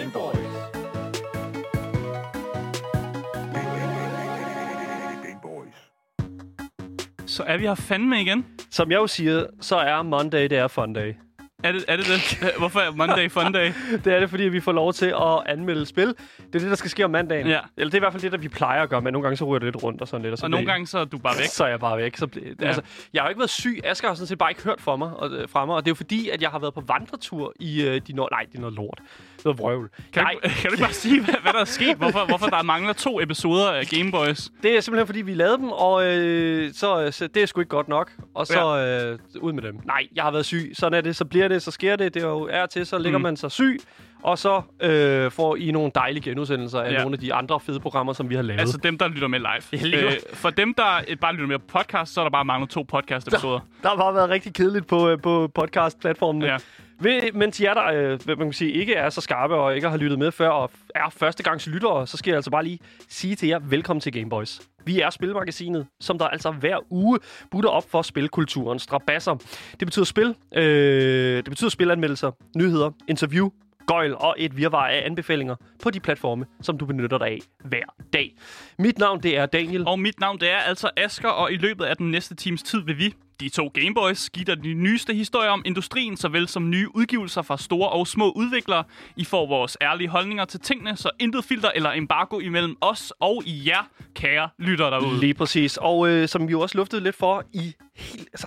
Gameboys. Så er vi her fandme igen. Som jeg jo siger, så er Monday, det er fun day. Er det er det? det? Hvorfor er Monday Fun Day? Det er det, fordi vi får lov til at anmelde spil. Det er det, der skal ske om mandagen. Ja. Eller det er i hvert fald det, der vi plejer at gøre, men nogle gange så ryger det lidt rundt og sådan lidt. Og, så Og nogle gange så er du bare væk. Så er jeg bare væk. Så ble, Ja. altså, jeg har jo ikke været syg. Asger har sådan set bare ikke hørt for mig, og, øh, fra mig. Og det er jo fordi, at jeg har været på vandretur i øh, de nord... Nej, det er noget lort. Noget vrøvl. Kan, Nej, du, kan du ikke bare sige, hvad, hvad der er sket? Hvorfor, hvorfor der mangler to episoder af Gameboys? det er simpelthen fordi, vi lavede dem, og øh, så, øh, så det er sgu ikke godt nok. Og så øh, ud med dem. Nej, jeg har været syg. Sådan er det. Så bliver det, så sker det. Det er jo er til, så ligger Mm. man sig syg. Og så øh, får I nogle dejlige genudsendelser af Ja. nogle af de andre fede programmer, som vi har lavet. Altså dem, der lytter med live. Ja, godt. for dem, der øh, bare lytter med på podcast, så er der bare manglet to podcast-episoder. Der har bare været rigtig kedeligt på, øh, på podcast-platformene. Ja. Ved, mens jer, der øh, man kan sige, ikke er så skarpe og ikke har lyttet med før, og er førstegangs lyttere, så skal jeg altså bare lige sige til jer, velkommen til Gameboys. Vi er Spilmagasinet, som der altså hver uge butter op for spilkulturens strabasser. Det betyder spil, øh, det betyder spilanmeldelser, nyheder, interview, gøjl og et virvar af anbefalinger på de platforme, som du benytter dig af hver dag. Mit navn, det er Daniel. Og mit navn, det er altså Asker, og i løbet af den næste times tid vil vi, de to Gameboys, give dig de nyeste historier om industrien, såvel som nye udgivelser fra store og små udviklere. I får vores ærlige holdninger til tingene, så intet filter eller embargo imellem os og i jer, kære lytter derude. Lige præcis. Og øh, som vi jo også luftede lidt for i helt, altså,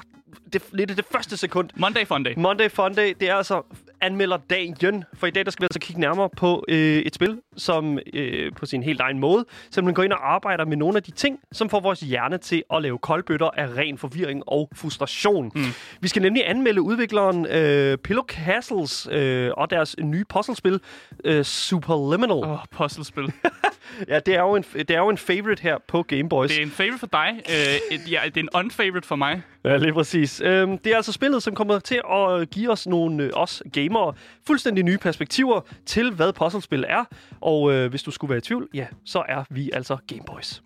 det, lidt det første sekund. Monday Fun Day. Monday Fun Day, det er altså anmelder dagen. For i dag der skal vi altså kigge nærmere på øh, et spil, som øh, på sin helt egen måde simpelthen går ind og arbejder med nogle af de ting, som får vores hjerne til at lave koldbøtter af ren forvirring og frustration. Mm. Vi skal nemlig anmelde udvikleren øh, Pillow Castles øh, og deres nye puzzlespil, øh, Superliminal. Åh, oh, puzzlespil. Ja, det er, jo en, det er jo en favorite her på Game Boys. Det er en favorite for dig. Øh, et, ja, det er en unfavorite for mig. Ja, lige præcis. Øhm, det er altså spillet, som kommer til at give os nogle, øh, os gamere, fuldstændig nye perspektiver til, hvad puzzlespil er. Og øh, hvis du skulle være i tvivl, ja, så er vi altså Gameboys.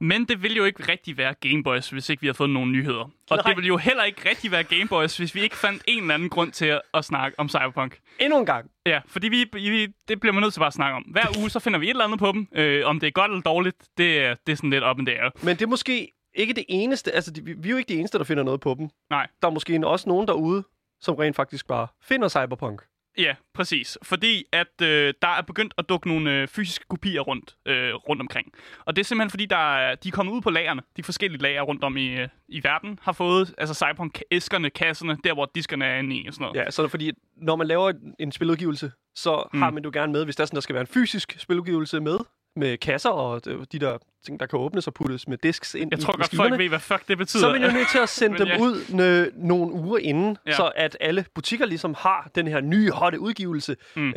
Men det vil jo ikke rigtig være Gameboys, hvis ikke vi har fået nogle nyheder. Og Nej. det vil jo heller ikke rigtig være Gameboys, hvis vi ikke fandt en eller anden grund til at, at snakke om Cyberpunk. Endnu en gang. Ja, fordi vi, vi, det bliver man nødt til bare at snakke om. Hver uge, så finder vi et eller andet på dem. Øh, om det er godt eller dårligt, det, er- det er sådan lidt op and down. Men det er måske ikke det eneste, altså vi vi er jo ikke de eneste, der finder noget på dem. Nej. Der er måske også nogen derude, som rent faktisk bare finder Cyberpunk. Ja, præcis. Fordi at øh, der er begyndt at dukke nogle øh, fysiske kopier rundt, øh, rundt omkring. Og det er simpelthen fordi, der er, de er kommet ud på lagerne. De forskellige lager rundt om i, øh, i verden har fået altså Cyberpunk-æskerne, kasserne, der hvor diskerne er inde i og sådan noget. Ja, så er det fordi, når man laver en- spiludgivelse, så mm. har man jo gerne med, hvis der, er sådan, der skal være en fysisk spiludgivelse med, med kasser og øh, de der ting, der kan åbnes og puttes med disks ind Jeg i tror godt, folk ved, hvad fuck det betyder. så er man jo nødt til at sende dem ja. ud nø- nogle uger inden, Ja. ja. så at alle butikker ligesom har den her nye, hotte udgivelse Mm. øh,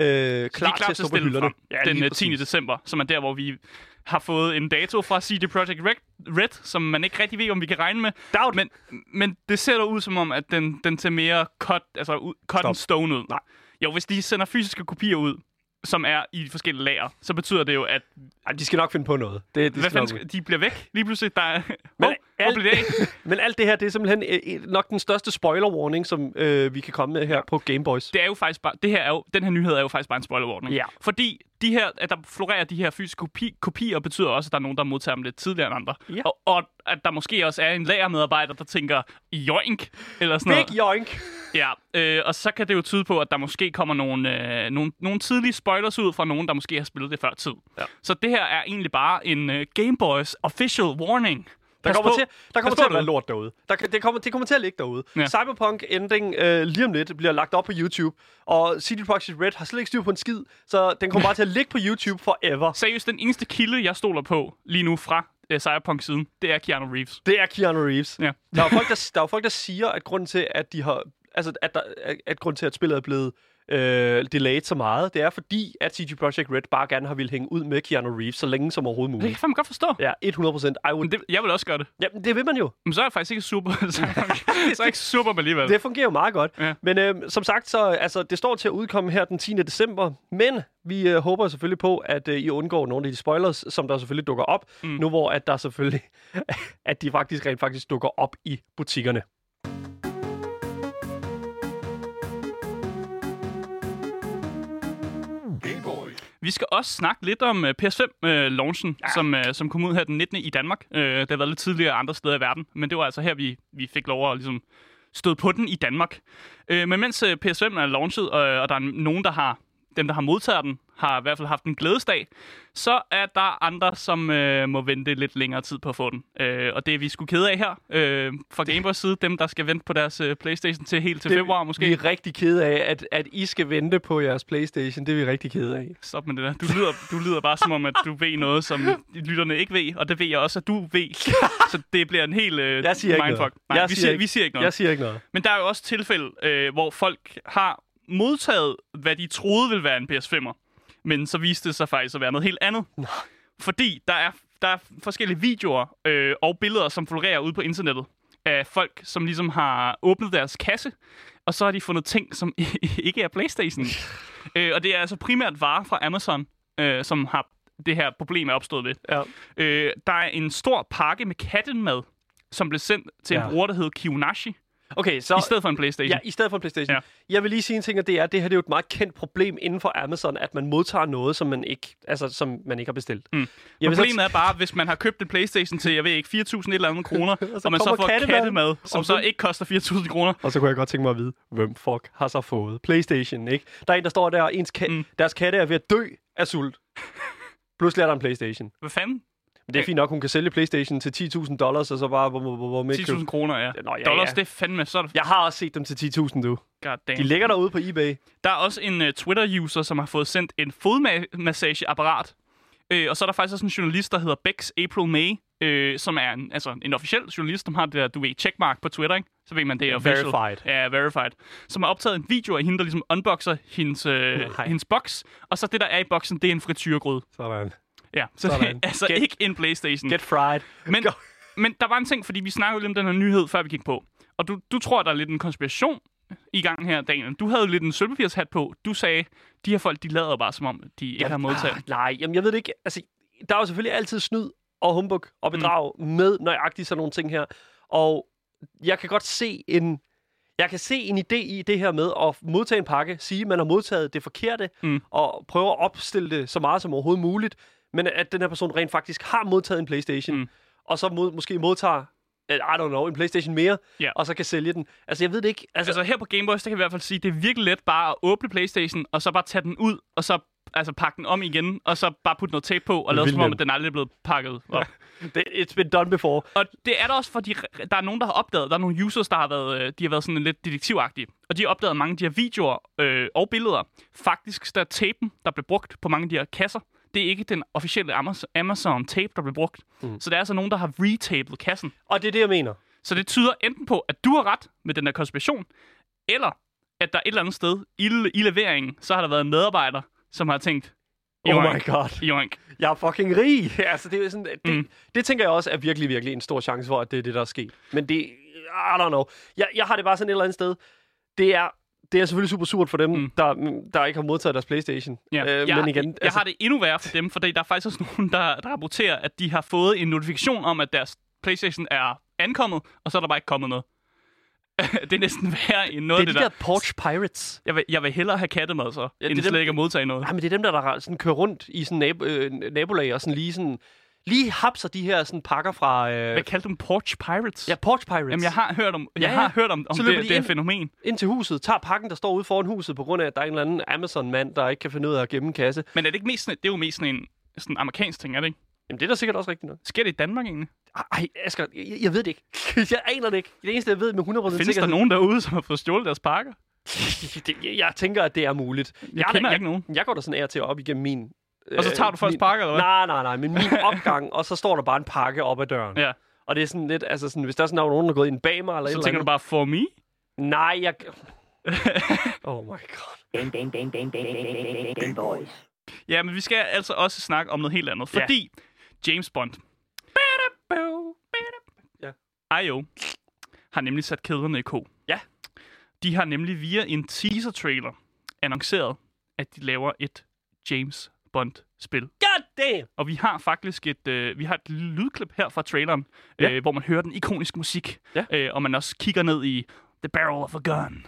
klar, klar til at stå på hylderne. frem den lige øh, 10. præcis. december, som er der, hvor vi har fået en dato fra CD Projekt Red, Red, som man ikke rigtig ved, om vi kan regne med. Doubt. Men, men det ser dog ud som om, at den, den ser mere cut, altså cut and stone ud. Nej. Jo, hvis de sender fysiske kopier ud, som er i forskellige lager, så betyder det jo, at Ej, de skal nok finde på noget. Det, det hvad fanden de bliver væk lige pludselig. Der er, Men hvor alt-? Men alt det her, det er simpelthen øh, øh, nok den største spoiler warning, som øh, vi kan komme med her på Gameboys. det er jo faktisk bare, det her er jo, den her nyhed er jo faktisk bare en spoiler warning. Ja. Fordi de her, at der florerer de her fysiske kopi, kopier, betyder også, at der er nogen, der modtager dem lidt tidligere end andre. Ja. Og, og, at der måske også er en lagermedarbejder, der tænker, joink, eller sådan noget. Big yoink! Ja, øh, og så kan det jo tyde på, at der måske kommer nogle, øh, nogle, nogle tidlige spoilers ud fra nogen, der måske har spillet det før tid. Ja. Så det her er egentlig bare en øh, Game Boys official warning. Der kommer, til, der kommer til at være lort derude. Der, det, kommer, det kommer til at ligge derude. Ja. Cyberpunk Ending øh, lige om lidt bliver lagt op på YouTube, og CD Projekt Red har slet ikke styr på en skid, så den kommer bare til at ligge på YouTube forever. Seriøst, den eneste kilde, jeg stoler på lige nu fra øh, Cyberpunk-siden, det er Keanu Reeves. Det er Keanu Reeves. Ja. Der er jo folk, der, der, er folk, der siger, at grunden til, at de har... Altså, at, der, at, grunden til, at spillet er blevet øh, delayed så meget. Det er fordi, at CG Projekt Red bare gerne har ville hænge ud med Keanu Reeves så længe som overhovedet Det kan jeg muligt. godt forstå. Ja, 100 procent. Would... Men det, jeg vil også gøre det. Ja, det vil man jo. Men så er jeg faktisk ikke super. er så er jeg ikke super med alligevel. Det fungerer jo meget godt. Ja. Men øh, som sagt, så altså, det står til at udkomme her den 10. december. Men vi øh, håber selvfølgelig på, at øh, I undgår nogle af de spoilers, som der selvfølgelig dukker op. Mm. Nu hvor at der selvfølgelig, at de faktisk rent faktisk dukker op i butikkerne. Vi skal også snakke lidt om uh, PS5-launchen, uh, ja. som, uh, som kom ud her den 19. i Danmark. Uh, det har været lidt tidligere andre steder i verden, men det var altså her, vi, vi fik lov at ligesom, støde på den i Danmark. Uh, men mens uh, PS5 er launchet, uh, og der er nogen, der har dem, der har modtaget den, har i hvert fald haft en glædesdag, så er der andre, som øh, må vente lidt længere tid på at få den. Øh, og det er vi sgu kede af her. Øh, fra Gameboys side, dem, der skal vente på deres øh, Playstation til helt til februar måske. Vi er rigtig kede af, at, at I skal vente på jeres Playstation. Det er vi rigtig kede af. Stop med det der. Du lyder, du lyder bare som om, at du ved noget, som lytterne ikke ved, og det ved jeg også, at du ved. Så det bliver en helt øh, Jeg siger ikke mindfuck. noget. Nej, Jeg vi, siger siger, ikke- vi siger ikke noget. Jeg siger ikke noget. Men der er jo også tilfælde, øh, hvor folk har modtaget, hvad de troede ville være en PS5'er. Men så viste det sig faktisk at være noget helt andet. Fordi der er, der er forskellige videoer øh, og billeder, som florerer ude på internettet af folk, som ligesom har åbnet deres kasse, og så har de fundet ting, som ikke er Playstation. øh, og det er altså primært varer fra Amazon, øh, som har det her problem er opstået ved. Ja. Øh, der er en stor pakke med kattemad, som blev sendt til Ja. en bruger, der hed Kiyonashi, Okay, så... i stedet for en Playstation. Ja, i stedet for en Playstation. Ja. Jeg vil lige sige en ting, og det er, at det her det er jo et meget kendt problem inden for Amazon, at man modtager noget, som man ikke, altså, som man ikke har bestilt. Mm. Jeg vil så Problemet er bare, hvis man har købt en Playstation til, jeg ved ikke, 4.000 et eller andet kroner, og, så man så får kattemad, kattemad, som og så så- ikke koster 4.000 kroner. Og så kunne jeg godt tænke mig at vide, hvem fuck har så fået Playstation, ikke? Der er en, der står der, og ens ka- mm. deres katte er ved at dø af sult. Pludselig er der en Playstation. Hvad fanden? Men det er fint nok, hun kan sælge Playstation til 10.000 dollars, og så bare... Hvor, hvor, hvor, hvor 10.000 kroner, ja. Nå, ja, Dollars, ja. det er fandme, så er det... Jeg har også set dem til 10.000, du. God damn. De ligger derude på eBay. Der er også en uh, Twitter-user, som har fået sendt en fodmassageapparat. Uh, og så er der faktisk også en journalist, der hedder Bex April May, uh, som er en, altså, en officiel journalist, som har det der, du ved, checkmark på Twitter, ikke? Så ved man, det er official. Verified. Ja, verified. Som har optaget en video af hende, der ligesom unboxer hendes, øh, hendes box. Og så det, der er i boksen, det er en frityregryde. Sådan. Ja, så Sådan. det er altså Get- ikke en Playstation. Get fried. Men, Go. men der var en ting, fordi vi snakkede lidt om den her nyhed, før vi gik på. Og du, du tror, der er lidt en konspiration i gang her, Daniel. Du havde lidt en sølvpapirshat på. Du sagde, de her folk, de lader bare som om, de ikke har modtaget. Ah, nej, jamen jeg ved det ikke. Altså, der er jo selvfølgelig altid snyd og humbug og bedrag mm. med nøjagtigt sådan nogle ting her. Og jeg kan godt se en... Jeg kan se en idé i det her med at modtage en pakke, sige, at man har modtaget det forkerte, Mm. og prøve at opstille det så meget som overhovedet muligt, men at den her person rent faktisk har modtaget en Playstation, Mm. og så mod, måske modtager, I don't know, en Playstation mere, Ja. og så kan sælge den. Altså, jeg ved det ikke. Altså, Altså her på Gameboys, der kan vi i hvert fald sige, det er virkelig let bare at åbne Playstation, og så bare tage den ud, og så altså pakke den om igen, og så bare putte noget tape på, og lade som om, at den aldrig er blevet pakket op. det, it's been done before. Og det er der også, fordi der er nogen, der har opdaget, der er nogle users, der har været, øh, de har været sådan lidt detektivagtige, og de har opdaget mange af de her videoer øh, og billeder. Faktisk, der er tapen, der blev brugt på mange af de her kasser. Det er ikke den officielle Amaz- Amazon tape, der blev brugt. Mm. Så der er altså nogen, der har retapet kassen. Og det er det, jeg mener. Så det tyder enten på, at du har ret med den der konspiration, eller at der et eller andet sted i, i leveringen, så har der været en medarbejder, som har tænkt, Oh "Joink, my god. joink." Jeg er fucking rig. altså, det, er sådan, det, mm. det tænker jeg også er virkelig, virkelig en stor chance for, at det er det, der er sket. Men det, I don't know. Jeg, jeg har det bare sådan et eller andet sted. Det er, det er selvfølgelig super surt for dem, Mm. der, der ikke har modtaget deres Playstation. Ja, Øh, jeg, men igen, jeg altså... har det endnu værre for dem, for der er faktisk også nogen, der, der rapporterer, at de har fået en notifikation om, at deres Playstation er ankommet, og så er der bare ikke kommet noget. det er næsten værre end noget det er de det der der. Porch Pirates. Jeg vil, jeg vil hellere have kattemad så, Ja, ja, end er dem- slet ikke at modtage noget. Nej, men det er dem, der, der sådan kører rundt i sådan nab- øh, nabolag og sådan lige sådan... Lige hapser de her sådan pakker fra... Øh, Hvad kaldte du dem? Porch Pirates? ja, Porch Pirates. Jamen, jeg har hørt om, jeg Ja, har ja. hørt om, om Så det, det her ind. fænomen. ind til huset, tager pakken, der står ude foran huset, på grund af, at der er en eller anden Amazon-mand, der ikke kan finde ud af at gemme en kasse. Men er det ikke mest sådan, det er jo mest sådan en sådan amerikansk ting, er det ikke? Jamen, det er da sikkert også rigtigt noget. Sker det i Danmark egentlig? Ej, Asger, jeg, jeg ved det ikke. jeg aner det ikke. Det eneste, jeg ved med 100% Findes sikkerhed... der nogen derude, som har fået stjålet deres pakker? det, jeg, jeg tænker, at det er muligt. Jeg er kender da, ikke nogen. Jeg, jeg går da sådan af til op igennem min... Og så øh, tager du folks min- pakker, eller hvad? Nej, nej, nej, men min opgang, og så står der bare en pakke op ad døren. Ja. Og det er sådan lidt, altså sådan, hvis der er sådan nogen, der er gået ind bag mig, eller Så eller tænker du andet. bare, for me? Nej, jeg... oh my god. Game, game, game, game, game, game boys. Ja, men vi skal altså også snakke om noget helt andet. Ja. Fordi James Bond, Ja. IO, har nemlig sat kæderne i ko. Ja. De har nemlig via en teaser-trailer annonceret, at de laver et James Bond-spil. God damn! Og vi har faktisk et, øh, vi har et lydklip her fra traileren, Ja. øh, hvor man hører den ikoniske musik, Ja. øh, og man også kigger ned i The Barrel of a Gun.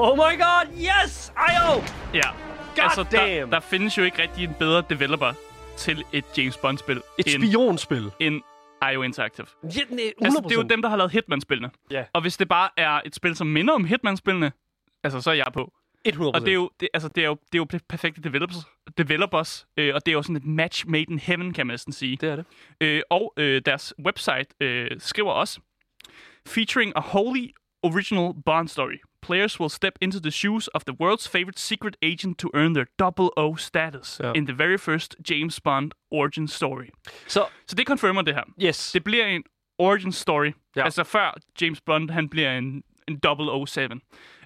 Oh my god, yes! IO! Ja. God altså, der, damn. der findes jo ikke rigtig en bedre developer til et James Bond-spil Et end, spionspil. end IO Interactive. Ja, nej, 100%. Altså, det er jo dem, der har lavet Hitman-spillene. Ja. Og hvis det bare er et spil, som minder om Hitman-spillene, altså, så er jeg på. 100%. Og det er jo, det, altså, det er jo, det er jo perfekte developers, developers øh, og det er jo sådan et match made in heaven, kan man næsten sige. Det er det. Øh, og øh, deres website øh, skriver også, featuring a wholly original Bond story. Players will step into the shoes of the world's favorite secret agent to earn their double O status Ja. in the very first James Bond origin story. Så, Så det confirmer det her. yes. Det bliver en origin story. Ja. Altså før James Bond han bliver en, en 007.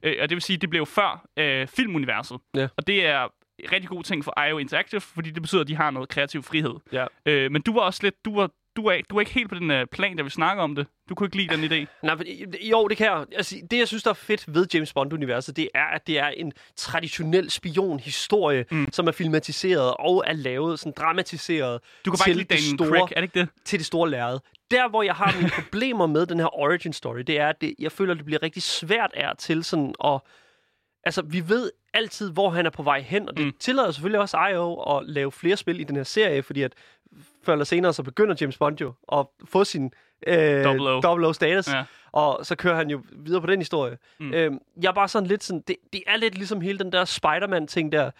Øh, og det vil sige, det blev før øh, filmuniverset. Ja. Og det er rigtig god ting for IO Interactive, fordi det betyder, at de har noget kreativ frihed. Ja. Øh, men du var også lidt... Du var, du er, du er ikke helt på den øh, plan, der vi snakker om det. Du kunne ikke lide den idé. Nej, men, jo, det kan jeg. Altså, det, jeg synes, der er fedt ved James Bond-universet, det er, at det er en traditionel spionhistorie, mm. som er filmatiseret og er lavet, sådan dramatiseret Du kan til bare ikke lide det store, Craig, er det ikke det? til det store lærred. Der, hvor jeg har mine problemer med den her origin story, det er, at det, jeg føler, det bliver rigtig svært af til sådan at... Altså, vi ved altid, hvor han er på vej hen, og det mm. tillader selvfølgelig også IO at lave flere spil i den her serie, fordi at før eller senere, så begynder James Bond jo at få sin øh, Double O. double O status, Ja. og så kører han jo videre på den historie. Mm. Øhm, jeg er bare sådan lidt sådan, det, det er lidt ligesom hele den der Spider-Man-ting der.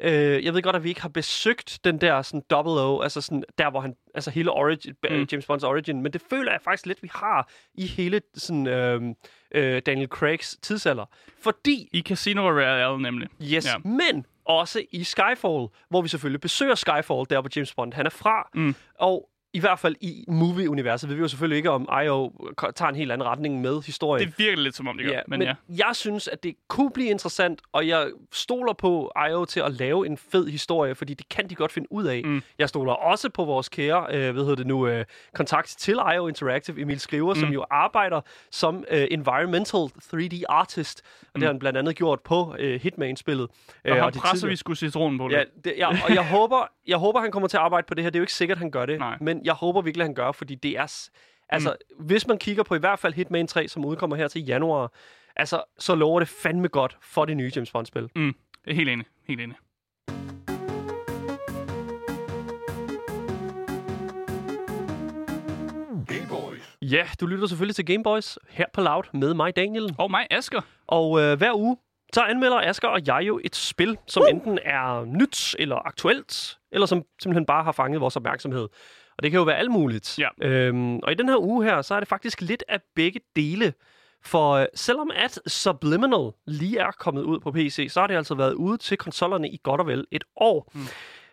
Øh, jeg ved godt, at vi ikke har besøgt den der sådan double O, altså sådan der, hvor han, altså hele origin, mm. James Bonds origin, men det føler jeg faktisk lidt, vi har i hele sådan øh, øh, Daniel Craigs tidsalder. Fordi I Casino Royale nemlig. Yes, Ja. men også i Skyfall, hvor vi selvfølgelig besøger Skyfall, der hvor James Bond han er fra. Mm. Og i hvert fald i movie-universet ved vi jo selvfølgelig ikke, om I.O. tager en helt anden retning med historien. Det virker lidt som om, det gør. ja, men, ja. jeg synes, at det kunne blive interessant, og jeg stoler på I.O. til at lave en fed historie, fordi det kan de godt finde ud af. Mm. Jeg stoler også på vores kære, øh, hvad hedder det nu, øh, kontakt til I.O. Interactive, Emil Skriver, mm. som jo arbejder som øh, environmental 3D artist, og det har han blandt andet gjort på øh, Hitman-spillet. Og øh, de presser tidligere- vi sgu citronen på det. Ja, det, ja, og jeg håber, jeg håber, han kommer til at arbejde på det her. Det er jo ikke sikkert, han gør det. Nej. Men jeg håber virkelig, han gør, fordi det er... Altså, mm. hvis man kigger på i hvert fald Hitman 3, som udkommer her til januar, altså, så lover det fandme godt for det nye James Bond-spil. Mm, helt enig. Helt enig. Ja, du lytter selvfølgelig til Gameboys her på Loud med mig, Daniel. Og mig, Asger. Og øh, hver uge, så anmelder Asger og jeg jo et spil, som uh! enten er nyt eller aktuelt, eller som simpelthen bare har fanget vores opmærksomhed. Og det kan jo være alt muligt. Ja. Øhm, og i den her uge her, så er det faktisk lidt af begge dele. For øh, selvom at Subliminal lige er kommet ud på PC, så har det altså været ude til konsollerne i godt og vel et år. Mm.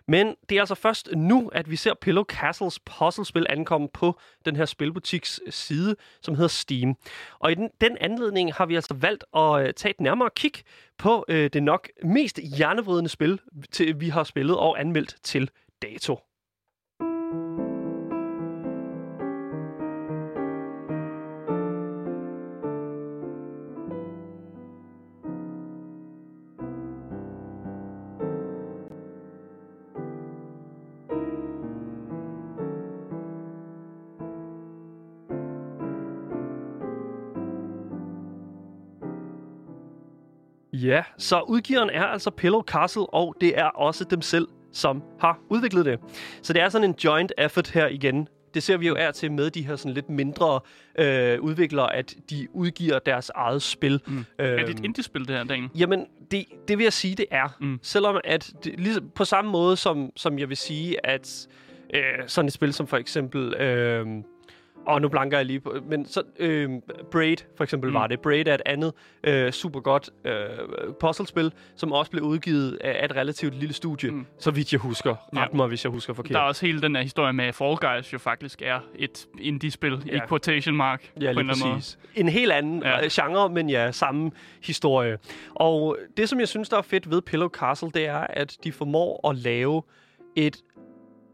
Men det er altså først nu, at vi ser Pillow Castles puzzlespil ankomme på den her spilbutiks side, som hedder Steam. Og i den, den anledning har vi altså valgt at øh, tage et nærmere kig på øh, det nok mest hjernevridende spil, til, vi har spillet og anmeldt til dato. Ja, så udgiveren er altså Pillow Castle, og det er også dem selv, som har udviklet det. Så det er sådan en joint effort her igen. det ser vi jo er til med de her sådan lidt mindre øh, udviklere, at de udgiver deres eget spil. Mm. Er det et indie-spil, det her, Daniel? Jamen, det, det vil jeg sige, det er. Mm. Selvom at, det, ligesom, på samme måde som, som jeg vil sige, at øh, sådan et spil som for eksempel... Øh, og nu blanker jeg lige på, men så, øh, Braid for eksempel mm. var det. Braid er et andet øh, super godt øh, puzzlespil, som også blev udgivet af et relativt lille studie, mm. så vidt jeg husker. Ja. Ret mig, hvis jeg husker forkert. Der er også hele den her historie med, at Fall Guys jo faktisk er et indie-spil Ja. i quotation mark. Ja, på en lige anden måde. præcis. En helt anden Ja. ja. genre, men ja, samme historie. Og det, som jeg synes, der er fedt ved Pillow Castle, det er, at de formår at lave et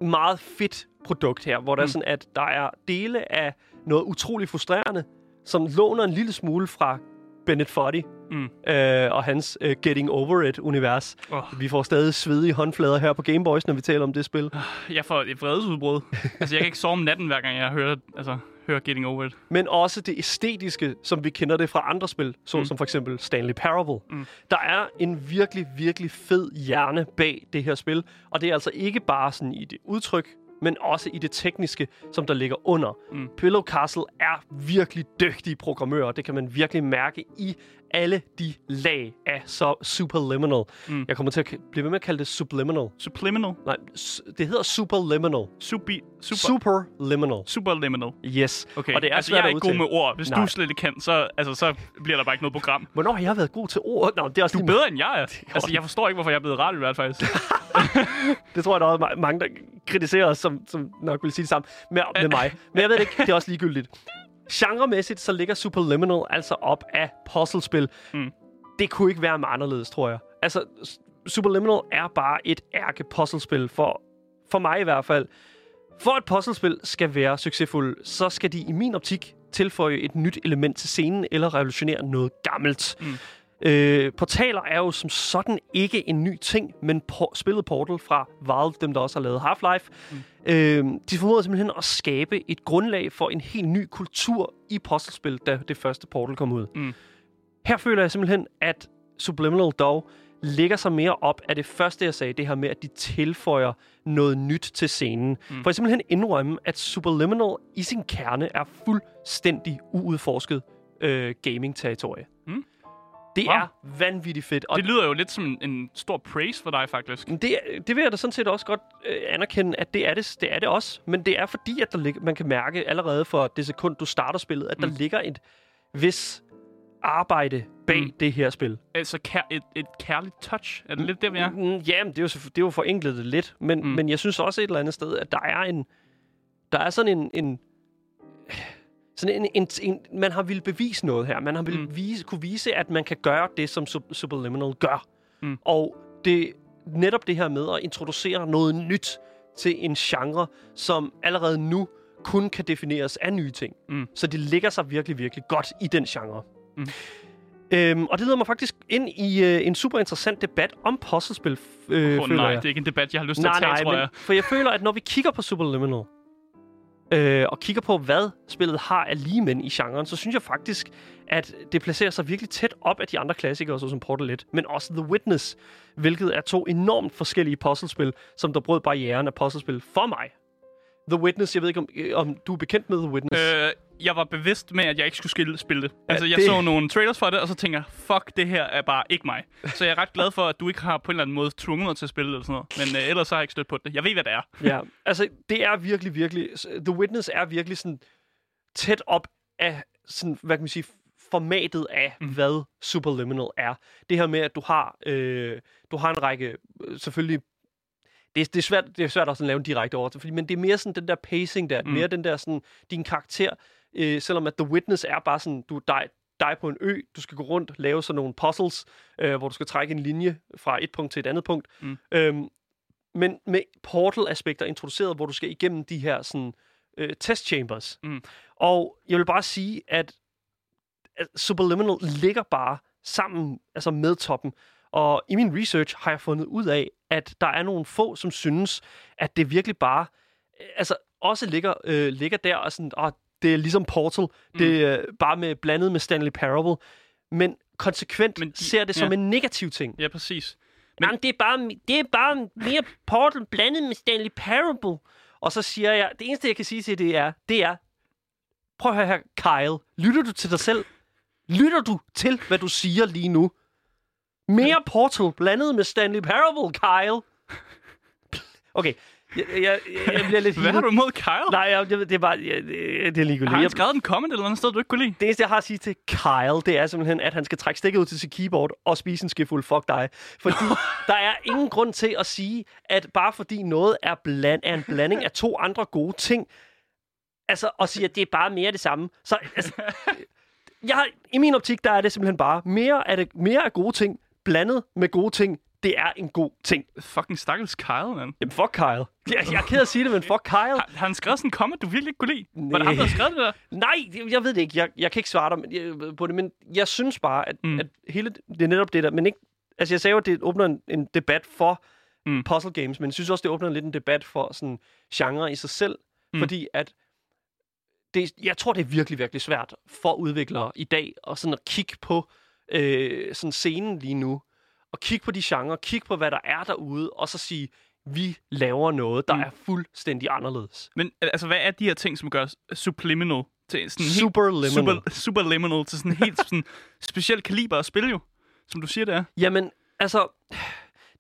meget fedt produkt her, hvor der mm. er sådan, at der er dele af noget utrolig frustrerende, som låner en lille smule fra Bennett Foddy Mm. øh, og hans øh, Getting Over It-univers. Åh. Vi får stadig svedige håndflader her på Game Boys, når vi taler om det spil. Jeg får et vredesudbrud. altså, jeg kan ikke sove om natten, hver gang jeg hører, altså, hører Getting Over It. men også det æstetiske, som vi kender det fra andre spil, såsom mm. for eksempel Stanley Parable. Mm. Der er en virkelig, virkelig fed hjerne bag det her spil, og det er altså ikke bare sådan i det udtryk, men også i det tekniske, som der ligger under. Mm. Pillow Castle er virkelig dygtige programmører. Det kan man virkelig mærke i alle de lag af så Superliminal. Mm. Jeg kommer til at blive ved med at kalde det Subliminal. Subliminal. Nej, s- det hedder Superliminal. Subi, super, Superliminal. Superliminal. Yes. Okay, Og det er altså, jeg er ikke god med ord. Hvis Nej. du slet ikke kan, så, altså, så bliver der bare ikke noget program. Hvornår har jeg været god til ord? Nå, det er også Du er bedre end jeg er. Altså, jeg forstår ikke, hvorfor jeg er blevet hvert fald. Det tror jeg, der er ma- mange, der kritiserer os, som, som nok vil sige det samme med, med mig. Men jeg ved det ikke, det er også ligegyldigt. Genremæssigt, så ligger Superliminal altså op af puzzlespil. Mm. Det kunne ikke være meget anderledes, tror jeg. Altså, Superliminal er bare et ærke puzzlespil, for, for mig i hvert fald. For at puzzlespil skal være succesfulde, så skal de i min optik tilføje et nyt element til scenen, eller revolutionere noget gammelt. Mm. Øh, portaler er jo som sådan ikke en ny ting, men por- spillet Portal fra Valve, dem der også har lavet Half-Life, mm. øh, de formåede simpelthen at skabe et grundlag for en helt ny kultur i puzzlespil, da det første Portal kom ud. Mm. Her føler jeg simpelthen, at Subliminal dog ligger sig mere op af det første, jeg sagde, det her med, at de tilføjer noget nyt til scenen. Mm. For jeg simpelthen indrømme, at Subliminal i sin kerne er fuldstændig uudforsket øh, gaming-territorie. Mm. Det Wow. er vanvittigt fedt. Og Det lyder jo lidt som en, stor praise for dig, faktisk. det, det vil jeg da sådan set også godt øh, anerkende, at det er det, det er det også. Men det er fordi, at der lig, man kan mærke allerede for det sekund, du starter spillet, at mm. der ligger et vis arbejde bag Mm. mm. det her spil. Altså kær, et, et kærligt touch. Er det lidt der, vi er? Mm, ja, men det er jo, det er jo forenklet det lidt. Men, Mm. mm. men jeg synes også et eller andet sted, at der er en... Der er sådan en... en sådan en, en, en, man har ville bevise noget her. Man har ville Mm. vise, kunne vise, at man kan gøre det, som Sub- Superliminal gør. Mm. Og det netop det her med at introducere noget nyt til en genre, som allerede nu kun kan defineres af nye ting. Mm. Så det ligger sig virkelig, virkelig godt i den genre. Mm. Øhm, og det leder mig faktisk ind i øh, en super interessant debat om puzzlespil, øh, oh, føler nej, jeg. det er ikke en debat, jeg har lyst til nej, at tage, nej, tror men, jeg. for jeg føler, at når vi kigger på Superliminal, øh, og kigger på, hvad spillet har af ligemænd i genren, så synes jeg faktisk, at det placerer sig virkelig tæt op af de andre klassikere, såsom Portal 1, men også The Witness, hvilket er to enormt forskellige puzzlespil, som der brød barrieren af puzzlespil for mig. The Witness, jeg ved ikke, om, øh, om du er bekendt med The Witness? Øh, jeg var bevidst med, at jeg ikke skulle skille, spille det. Altså, jeg det- så nogle trailers for det, og så tænker jeg, fuck, det her er bare ikke mig. Så jeg er ret glad for, at du ikke har på en eller anden måde tvunget mig til at spille det eller sådan noget. Men øh, ellers så har jeg ikke stødt på det. Jeg ved, hvad det er. Ja, altså det er virkelig, virkelig... The Witness er virkelig sådan tæt op af sådan, hvad kan man sige, formatet af, mm. hvad Superliminal er. Det her med, at du har, øh, du har en række, øh, selvfølgelig, det er, det er svært, det er svært også at lave en direkte over, fordi, men det er mere sådan den der pacing der, mm. mere den der sådan, din karakter, øh, selvom at The Witness er bare sådan, du dig, dig på en ø, du skal gå rundt, lave sådan nogle puzzles, øh, hvor du skal trække en linje fra et punkt til et andet punkt. Mm. Øhm, men med portal-aspekter introduceret, hvor du skal igennem de her sådan, øh, test chambers. Mm. Og jeg vil bare sige, at, at Superliminal ligger bare sammen altså med toppen. Og i min research har jeg fundet ud af, at der er nogle få, som synes, at det virkelig bare øh, altså også ligger, øh, ligger der og sådan, ah, det er ligesom Portal, mm. det er bare med, blandet med Stanley Parable, men konsekvent Men de- de, ser det som ja. en negativ ting. Ja, præcis. Men Jamen, det, er bare, det er bare mere Portal blandet med Stanley Parable. Og så siger jeg, det eneste, jeg kan sige til det er, det er, prøv at høre her, Kyle. Lytter du til dig selv? Lytter du til, hvad du siger lige nu? Mere Portal blandet med Stanley Parable, Kyle. Okay, jeg, jeg, jeg, jeg bliver lidt Hvad har du imod Kyle? Nej, jeg, det er bare, jeg, det er ligegyldigt. Har han skrevet en comment eller noget sted, du ikke kunne lide? det eneste, jeg har at sige til Kyle, det er simpelthen, at han skal trække stikket ud til sit keyboard og spise en skefuld fuck dig. Fordi der er ingen grund til at sige, at bare fordi noget er, bland, er en blanding af to andre gode ting, altså at sige, at det er bare mere det samme. Så altså, jeg, i min optik, der er det simpelthen bare mere af, det, mere af gode ting, blandet med gode ting, det er en god ting. Fucking stakkels Kyle, mand. Jamen, fuck Kyle. Jeg, jeg er ked af at sige det, men fuck Kyle. Har, har han skrevet sådan en comment, du virkelig ikke kunne lide? Var det ham, der skrevet det der? Nej, jeg ved det ikke. Jeg, jeg kan ikke svare dig men- jeg- på det, men jeg synes bare, at, Mm. at hele det er netop det der. Men ikke, altså jeg sagde jo, at det åbner en, en debat for Mm. puzzle games, men jeg synes også, det åbner lidt en debat for sådan genre i sig selv, mm. fordi at det, jeg tror, det er virkelig, virkelig svært for udviklere i dag at, sådan at kigge på øh, sådan scenen lige nu, og kigge på de genrer, kigge på, hvad der er derude, og så sige, vi laver noget, der Mm. er fuldstændig anderledes. Men altså, hvad er de her ting, som gør subliminal til sådan Superliminal. helt... Super, superliminal til sådan en helt sådan speciel kaliber at spille jo, som du siger, det er. Jamen, altså,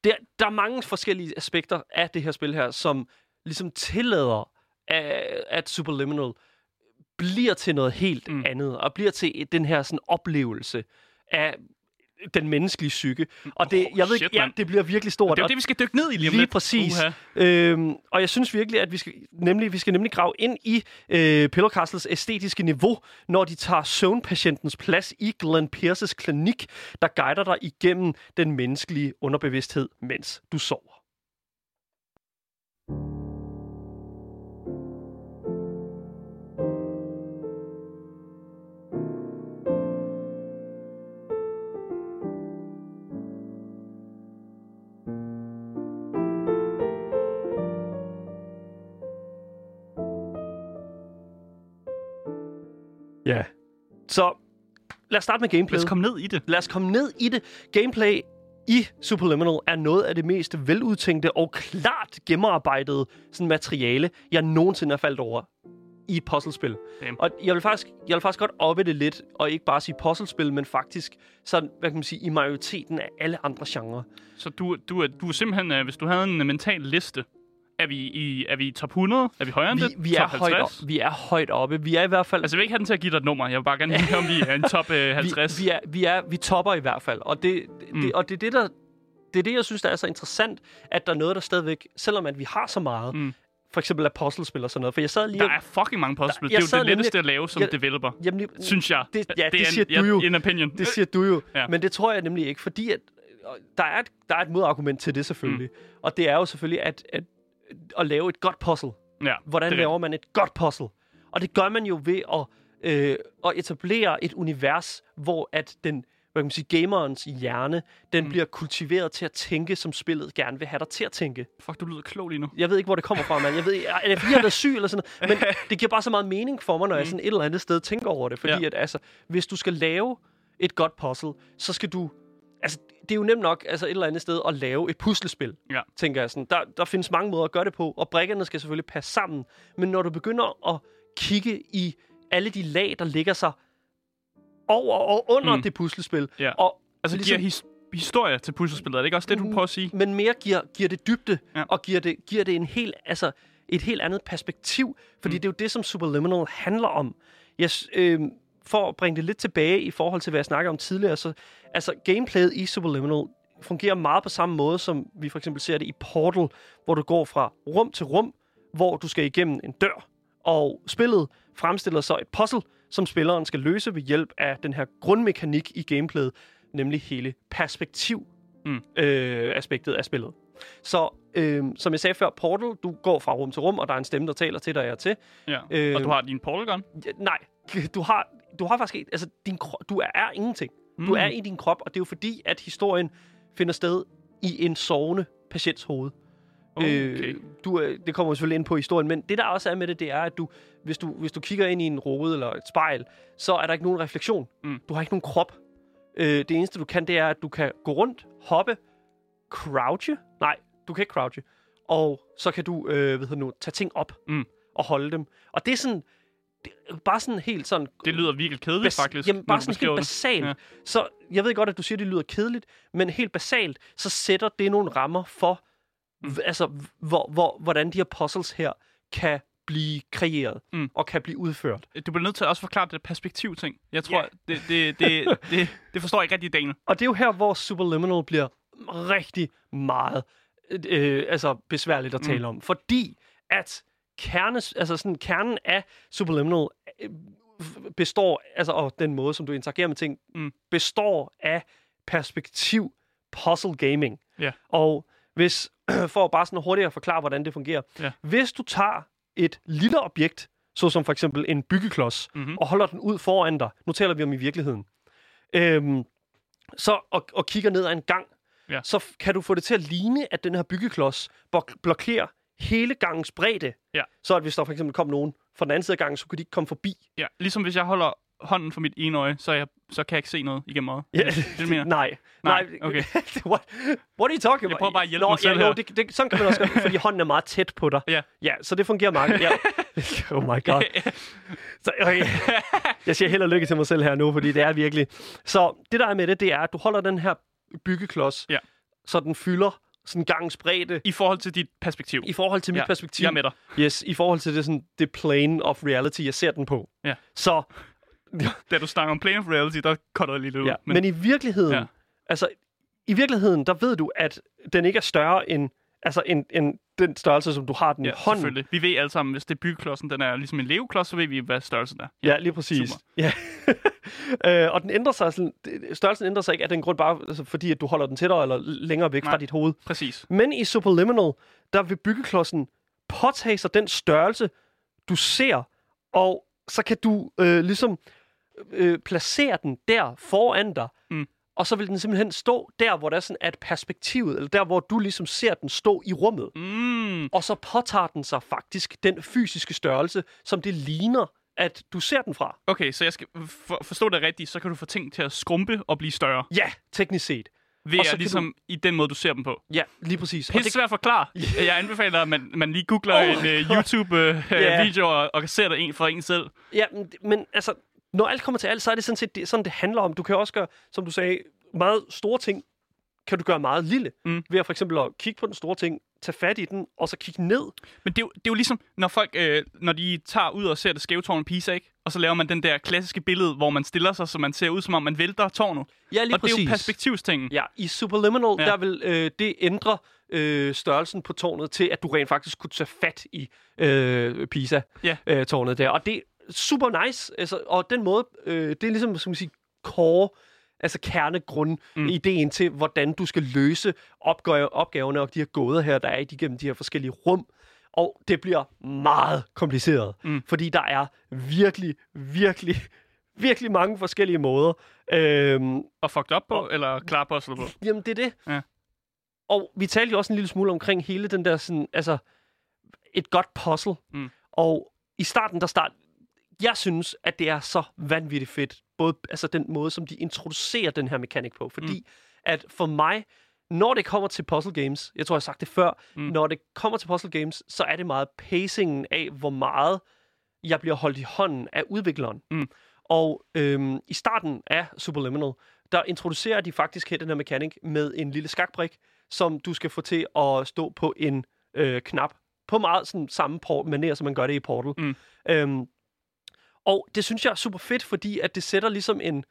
der, der er mange forskellige aspekter af det her spil her, som ligesom tillader, at, at Superliminal bliver til noget helt mm. andet, og bliver til den her sådan oplevelse af den menneskelige psyke. Og det, Oh, jeg ved shit, ikke, ja, det bliver virkelig stort. Det er og- det, vi skal dykke ned i lige om Lige lidt. præcis. Uha. Øhm, og jeg synes virkelig, at vi skal nemlig, vi skal nemlig grave ind i øh, Pillow Castles æstetiske niveau, når de tager søvnpatientens plads i Glenn Pierces klinik, der guider dig igennem den menneskelige underbevidsthed, mens du sover. Så lad os starte med Lad gameplayet. os komme ned i det. Lad os komme ned i det. Gameplay i Superliminal er noget af det mest veludtænkte og klart gennemarbejdede sådan materiale, jeg nogensinde har faldt over i et puzzlespil. Damn. Og jeg vil, faktisk, jeg vil faktisk godt oppe det lidt, og ikke bare sige puzzlespil, men faktisk sådan, hvad kan man sige, i majoriteten af alle andre genrer. Så du, du, er, du er simpelthen, øh, hvis du havde en mental liste, er vi i, er vi i top 100? Er vi højere end Vi, det? vi, er top højt op, vi er højt oppe. Vi er i hvert fald... Altså, jeg vil ikke have den til at give dig et nummer. Jeg vil bare gerne høre, om vi er en top øh, 50. Vi, vi, er, vi, er, vi topper i hvert fald. Og det, det, Mm. det, og det er det, der... Det er det, jeg synes, der er så interessant, at der er noget, der stadigvæk, selvom at vi har så meget, Mm. for eksempel af puzzlespil og sådan noget, for jeg sad lige... Der er fucking mange puzzlespil. Det er jo det letteste at lave som jeg- developer, Jamen, synes jeg. Det, ja, det, det er siger en, du jo. En opinion. Det siger du jo. Ja. Men det tror jeg nemlig ikke, fordi at, der, er et, der er et modargument til det selvfølgelig. Mm. Og det er jo selvfølgelig at, at, at lave et godt puzzle. Ja, Hvordan det er laver man et godt puzzle? Og det gør man jo ved at, øh, at etablere et univers, hvor at den hvad kan man sige, gamerens hjerne, den Mm. mm. bliver kultiveret til at tænke, som spillet gerne vil have dig til at tænke. Fuck, du lyder klog lige nu. Jeg ved ikke, hvor det kommer fra, mand. Jeg ved, er det fordi, jeg været syg eller sådan noget? Men det giver bare så meget mening for mig, når jeg sådan et eller andet sted tænker over det. Fordi Mm. Ja. at, altså, hvis du skal lave et godt puzzle, så skal du... Det er jo nemt nok altså et eller andet sted at lave et puslespil, Ja. tænker jeg sådan. Der, der findes mange måder at gøre det på, og brikkerne skal selvfølgelig passe sammen. Men når du begynder at kigge i alle de lag, der ligger sig over og under Mm. det puslespil, Ja. og Altså, ligesom- giver his- historie til puslespillet. Er det ikke også det, du Mm. prøver at sige? men mere giver, giver det dybde, Ja. og giver det, giver det en helt, altså, et helt andet perspektiv. Fordi Mm. det er jo det, som Superliminal handler om. Jeg, øh, for at bringe det lidt tilbage i forhold til, hvad jeg snakkede om tidligere, så altså, gameplayet i Superliminal fungerer meget på samme måde, som vi for eksempel ser det i Portal, hvor du går fra rum til rum, hvor du skal igennem en dør, og spillet fremstiller så et puzzle, som spilleren skal løse ved hjælp af den her grundmekanik i gameplayet, nemlig hele perspektiv Mm. øh, aspektet af spillet. Så øh, som jeg sagde før, Portal, du går fra rum til rum, og der er en stemme, der taler til dig og til. Ja. Øh, Og du har din portal gun? Ja, nej, du har, du har faktisk altså din kro- du er, er ingenting. Mm. Du er i din krop, og det er jo fordi, at historien finder sted i en sovende patients hoved. Okay. Øh, du, er- det kommer vi selvfølgelig ind på historien, men det der også er med det, det er, at du, hvis, du, hvis du kigger ind i en rode eller et spejl, så er der ikke nogen refleksion. Mm. Du har ikke nogen krop. Øh, det eneste, du kan, det er, at du kan gå rundt, hoppe, crouche. Nej, du kan ikke crouche. og så kan du øh, hvad hedder nu, tage ting op Mm. og holde dem. Og det er sådan, det bare sådan helt sådan... Det lyder virkelig kedeligt, bas- faktisk. Jamen, bare sådan helt basalt. Ja. Så jeg ved godt, at du siger, at det lyder kedeligt, men helt basalt, så sætter det nogle rammer for, Mm. altså, hvor, hvor, hvordan de her puzzles her kan blive kreeret Mm. og kan blive udført. Du bliver nødt til at også forklare det perspektiv-ting. Jeg tror, Ja. det, det, det, det, det forstår jeg ikke rigtig, Daniel. Og det er jo her, hvor Superliminal bliver rigtig meget øh, altså besværligt at tale mm. om. Fordi at kernes, altså sådan, kernen af Superliminal øh, består, altså og den måde, som du interagerer med ting, Mm. består af perspektiv puzzle gaming. Ja. Og hvis, for bare sådan hurtigt at forklare, hvordan det fungerer. Ja. Hvis du tager et lille objekt, såsom for eksempel en byggeklods, Mhm. og holder den ud foran dig, nu taler vi om i virkeligheden, øhm, så, og, og kigger ned ad en gang, Ja. så kan du få det til at ligne, at den her byggeklods blok- blokerer hele gangens bredde. Ja. Så at hvis der for eksempel kom nogen fra den anden side af gangen, så kunne de ikke komme forbi. Ja, ligesom hvis jeg holder hånden for mit ene øje, så, jeg, så kan jeg ikke se noget igennem øjet. Ja, det, det, mener? nej. Nej, okay. what, what are you talking about? Jeg prøver bare at hjælpe Nå, mig selv ja. Jo, det, det, sådan kan man også gøre, fordi hånden er meget tæt på dig. Ja. Ja, så det fungerer meget. Ja. Oh my god. Så, okay. Jeg siger held og lykke til mig selv her nu, fordi det er virkelig... Så det der er med det, det er, at du holder den her byggeklods, Ja. så den fylder sådan gangens bredde I forhold til dit perspektiv. i forhold til mit ja, perspektiv. Jeg er med dig. Yes, i forhold til det, sådan, det plane of reality, jeg ser den på. Ja. Så, Da du snakker om plane of reality, der cutter jeg lige lidt ud. ja. Men, men i virkeligheden, Ja. ja. altså, i virkeligheden, der ved du, at den ikke er større end, altså, end, end den størrelse, som du har den i ja, hånden. selvfølgelig. Vi ved alle sammen, hvis det er byggeklodsen, den er ligesom en leveklods, så ved vi, hvad størrelsen er. Ja, lige præcis. Super. Ja. øh, og den ændrer sig, sådan, størrelsen ændrer sig ikke af den grund bare, altså, fordi at du holder den tættere eller længere væk Nej. fra dit hoved. Præcis. Men i Superliminal, der vil byggeklodsen påtage sig den størrelse, du ser, og så kan du øh, ligesom øh, placere den der foran dig, Mm. Og så vil den simpelthen stå der, hvor der er sådan, at perspektivet, eller der, hvor du ligesom ser den stå i rummet. Mm. Og så påtager den sig faktisk den fysiske størrelse, som det ligner, at du ser den fra. Okay, så jeg skal for, forstå det rigtigt, så kan du få ting til at skrumpe og blive større. Ja, teknisk set. Ved Og så at ligesom i den måde, du ser dem på. Ja, lige præcis. Pisse svært at forklare. Jeg anbefaler, at man, man lige googler Oh en uh, God. YouTube-video uh, og, og ser det en for en selv. Ja, men, men altså, når alt kommer til alt, så er det sådan set det, sådan, det handler om. Du kan også gøre, som du sagde, meget store ting kan du gøre meget lille. Mm. Ved at for eksempel at kigge på den store ting, tage fat i den, og så kigge ned. Men det er, jo, det er jo ligesom, når folk, øh, når de tager ud og ser det skæve tårn Pisa, ikke? Og så laver man den der klassiske billede, hvor man stiller sig, så man ser ud, som om man vælter tårnet. Ja, lige og det er jo perspektivstingen. Ja, i Superliminal, Ja. der vil øh, det ændre øh, størrelsen på tårnet til, at du rent faktisk kunne tage fat i øh, Ja. Pisa-tårnet der. Og det super nice. Altså, og den måde, øh, det er ligesom, som man sige, core, altså kernegrund, Mm. ideen til, hvordan du skal løse opgave, opgaverne og de her gåder her, der er igennem de her forskellige rum. Og det bliver meget kompliceret, Mm. fordi der er virkelig, virkelig, virkelig mange forskellige måder. Øhm, Og fucked up på, eller klar puzzle på. Jamen, det er det. Ja. Og vi talte jo også en lille smule omkring hele den der sådan, altså, et godt puzzle. Mm. Og i starten, der start, jeg synes, at det er så vanvittigt fedt. Både altså den måde, som de introducerer den her mekanik på. Fordi mm. at for mig, når det kommer til puzzle games, jeg tror, jeg har sagt det før, Mm. når det kommer til puzzle games, så er det meget pacingen af, hvor meget jeg bliver holdt i hånden af udvikleren. Mm. Og øhm, i starten af Superliminal, der introducerer de faktisk her den her mekanik med en lille skakbrik, som du skal få til at stå på en øh, knap. På meget sådan, samme manér, som man gør det i Portal. Mm. Øhm, og det synes jeg er super fedt, fordi at det sætter ligesom en...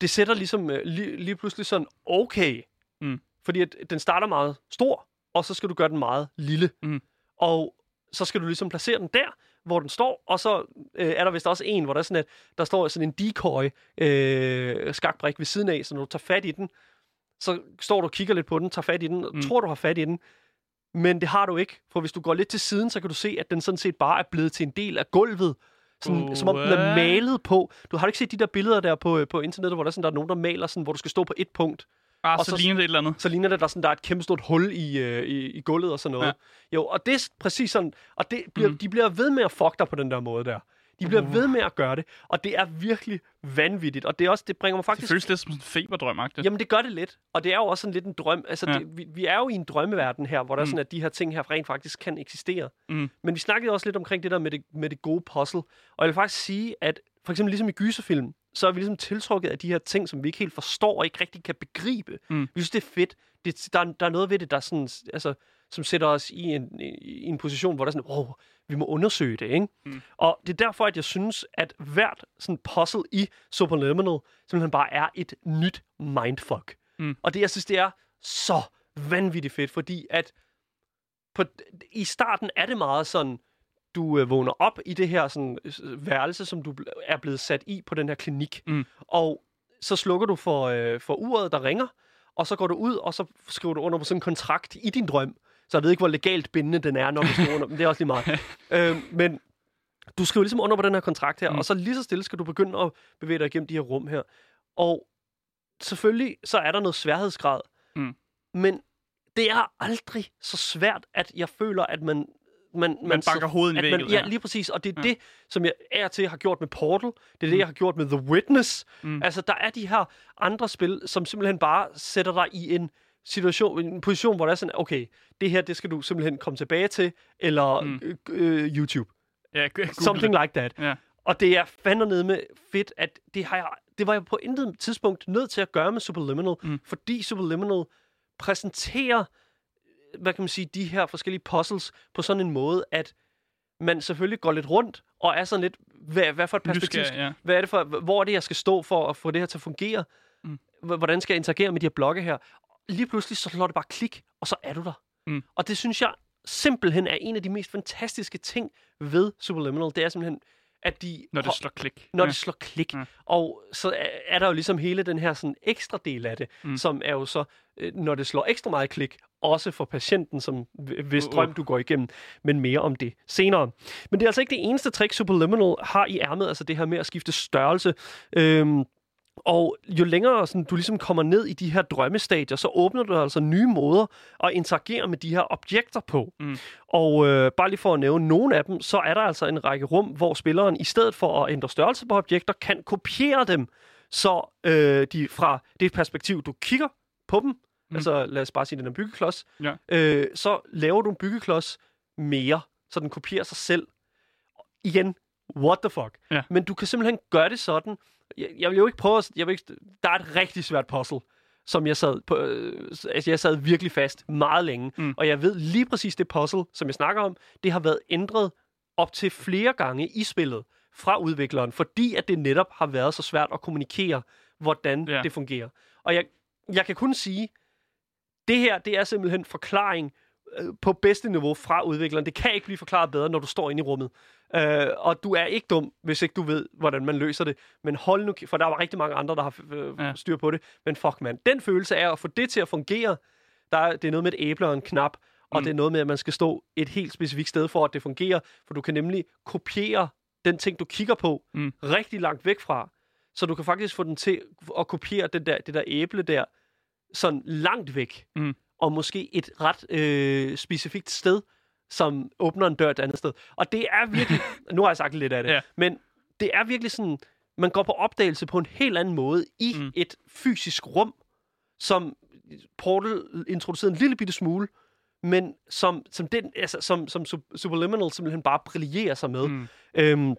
Det sætter ligesom øh, lige, lige pludselig sådan, okay. Mm. Fordi at den starter meget stor, og så skal du gøre den meget lille. Mm. Og så skal du ligesom placere den der, hvor den står, og så øh, er der vist også en, hvor der er sådan et, der står sådan en decoy øh, skakbrik ved siden af, så når du tager fat i den, så står du og kigger lidt på den, tager fat i den, og Mm. tror, du har fat i den, men det har du ikke, for hvis du går lidt til siden, så kan du se, at den sådan set bare er blevet til en del af gulvet, sådan, Oh, som om den er malet på. Du har ikke set de der billeder der på, øh, på internettet, hvor der, er sådan, der er nogen, der maler, sådan, hvor du skal stå på et punkt, Ah, Og så, så- ligner det et eller andet. så ligner det, der, sådan, der er et kæmpe stort hul i, øh, i, i gulvet og sådan noget. Ja. Jo, og det er præcis sådan, og det bliver, mm. de bliver ved med at fuck dig på den der måde der. De bliver Uh. ved med at gøre det, og det er virkelig vanvittigt. Og det, er også, det bringer mig Det faktisk... føles lidt som en feberdrøm -agtigt. Jamen, det gør det lidt. Og det er jo også sådan lidt en drøm. Altså, Ja. det, vi, vi er jo i en drømmeverden her, hvor der mm. er sådan, at de her ting her rent faktisk kan eksistere. Mm. Men vi snakkede også lidt omkring det der med det, med det gode puzzle. Og jeg vil faktisk sige, at for eksempel ligesom i gyserfilm, så er vi ligesom tiltrukket af de her ting, som vi ikke helt forstår og ikke rigtig kan begribe. Mm. Vi synes, det er fedt. Det, der, er- der er noget ved det, der sådan, altså, som sætter os i en, i en position, hvor der er sådan, wow, vi må undersøge det, ikke? Mm. Og det er derfor, at jeg synes, at hvert sådan puzzle i Superliminal simpelthen bare er et nyt mindfuck. Mm. Og det, jeg synes, det er så vanvittigt fedt, fordi at på, i starten er det meget sådan, du øh, vågner op i det her sådan, øh, værelse, som du er blevet sat i på den her klinik. Mm. Og så slukker du for, øh, for uret, der ringer, og så går du ud, og så skriver du under på sådan en kontrakt i din drøm. Så jeg ved ikke, hvor legalt bindende den er, når du skriver under, men det er også lige meget. øh, men du skriver ligesom under på den her kontrakt her, Mm. mm. og så lige så stille skal du begynde at bevæge dig igennem de her rum her. Og selvfølgelig, så er der noget sværhedsgrad. Mm. Men det er aldrig så svært, at jeg føler, at man... Man, Man banker hovedet i væggen. man, ja, lige præcis. Og det er Ja. ja. det, som jeg er til har gjort med Portal. Det er det, Mm. jeg har gjort med The Witness. Mm. Mm. Altså, der er de her andre spil, som simpelthen bare sætter dig i en situation, en position, hvor der er sådan, okay, det her, det skal du simpelthen komme tilbage til, eller Mm. mm. øh, YouTube. Ja, Google Something like that. Ja. Og det er fandme nede med fedt, at det, har jeg, det var jeg på intet tidspunkt nødt til at gøre med Superliminal, Mm. fordi Superliminal præsenterer, hvad kan man sige, de her forskellige puzzles på sådan en måde, at man selvfølgelig går lidt rundt og er sådan lidt, hvad, hvad for et perspektiv, Nysgerrig, ja. hvad er det for, hvor er det, jeg skal stå for at få det her til at fungere? Mm. Hvordan skal jeg interagere med de her blokke her? Lige pludselig, så slår det bare klik, og så er du der. Mm. Og det synes jeg simpelthen er en af de mest fantastiske ting ved Superliminal. Det er simpelthen, at de... Når det slår klik. når ja. det slår klik. Ja. Og så er- er der jo ligesom hele den her sådan ekstra del af det, Mm. som er jo så, øh, når det slår ekstra meget klik, også for patienten, som hvis Uh, uh. drøm du går igennem, men mere om det senere. Men det er altså ikke det eneste trick, Superliminal har i ærmet, altså det her med at skifte størrelse. Øhm, og jo længere sådan, du ligesom kommer ned i de her drømmestadier, så åbner du altså nye måder at interagere med de her objekter på. Mm. Og øh, bare lige for at nævne nogle af dem, så er der altså en række rum, hvor spilleren i stedet for at ændre størrelse på objekter, kan kopiere dem, så øh, de fra det perspektiv, du kigger på dem, mm. altså lad os bare sige, den er byggeklods, Ja. øh, så laver du en byggeklods mere, så den kopierer sig selv. Igen, what the fuck? Ja. Men du kan simpelthen gøre det sådan. Jeg, jeg vil jo ikke prøve at... Jeg vil ikke, der er et rigtig svært puzzle, som jeg sad på... Øh, altså, jeg sad virkelig fast meget længe. Mm. Og jeg ved lige præcis det puzzle, som jeg snakker om, det har været ændret op til flere gange i spillet fra udvikleren, fordi at det netop har været så svært at kommunikere, hvordan Ja. det fungerer. Og jeg, jeg kan kun sige, det her, det er simpelthen forklaring på bedste niveau fra udvikleren. Det kan ikke blive forklaret bedre, når du står inde i rummet. Øh, og du er ikke dum, hvis ikke du ved, hvordan man løser det. Men hold nu, for der var rigtig mange andre, der har øh, Ja. styr på det. Men fuck man, den følelse af at få det til at fungere, der er, det er noget med et æble og en knap, og Mm. det er noget med, at man skal stå et helt specifikt sted for, at det fungerer. For du kan nemlig kopiere den ting, du kigger på, Mm. mm. rigtig langt væk fra. Så du kan faktisk få den til at kopiere det der, det der æble der, sådan langt væk. Mm. Og måske et ret øh, specifikt sted, som åbner en dør et andet sted. Og det er virkelig... nu har jeg sagt lidt af det. Ja. Men det er virkelig sådan... Man går på opdagelse på en helt anden måde i Mm. et fysisk rum, som Portal introducerede en lille bitte smule, men som, som, den, altså, som, som Superliminal simpelthen bare brillerer sig med. Mm. Øhm,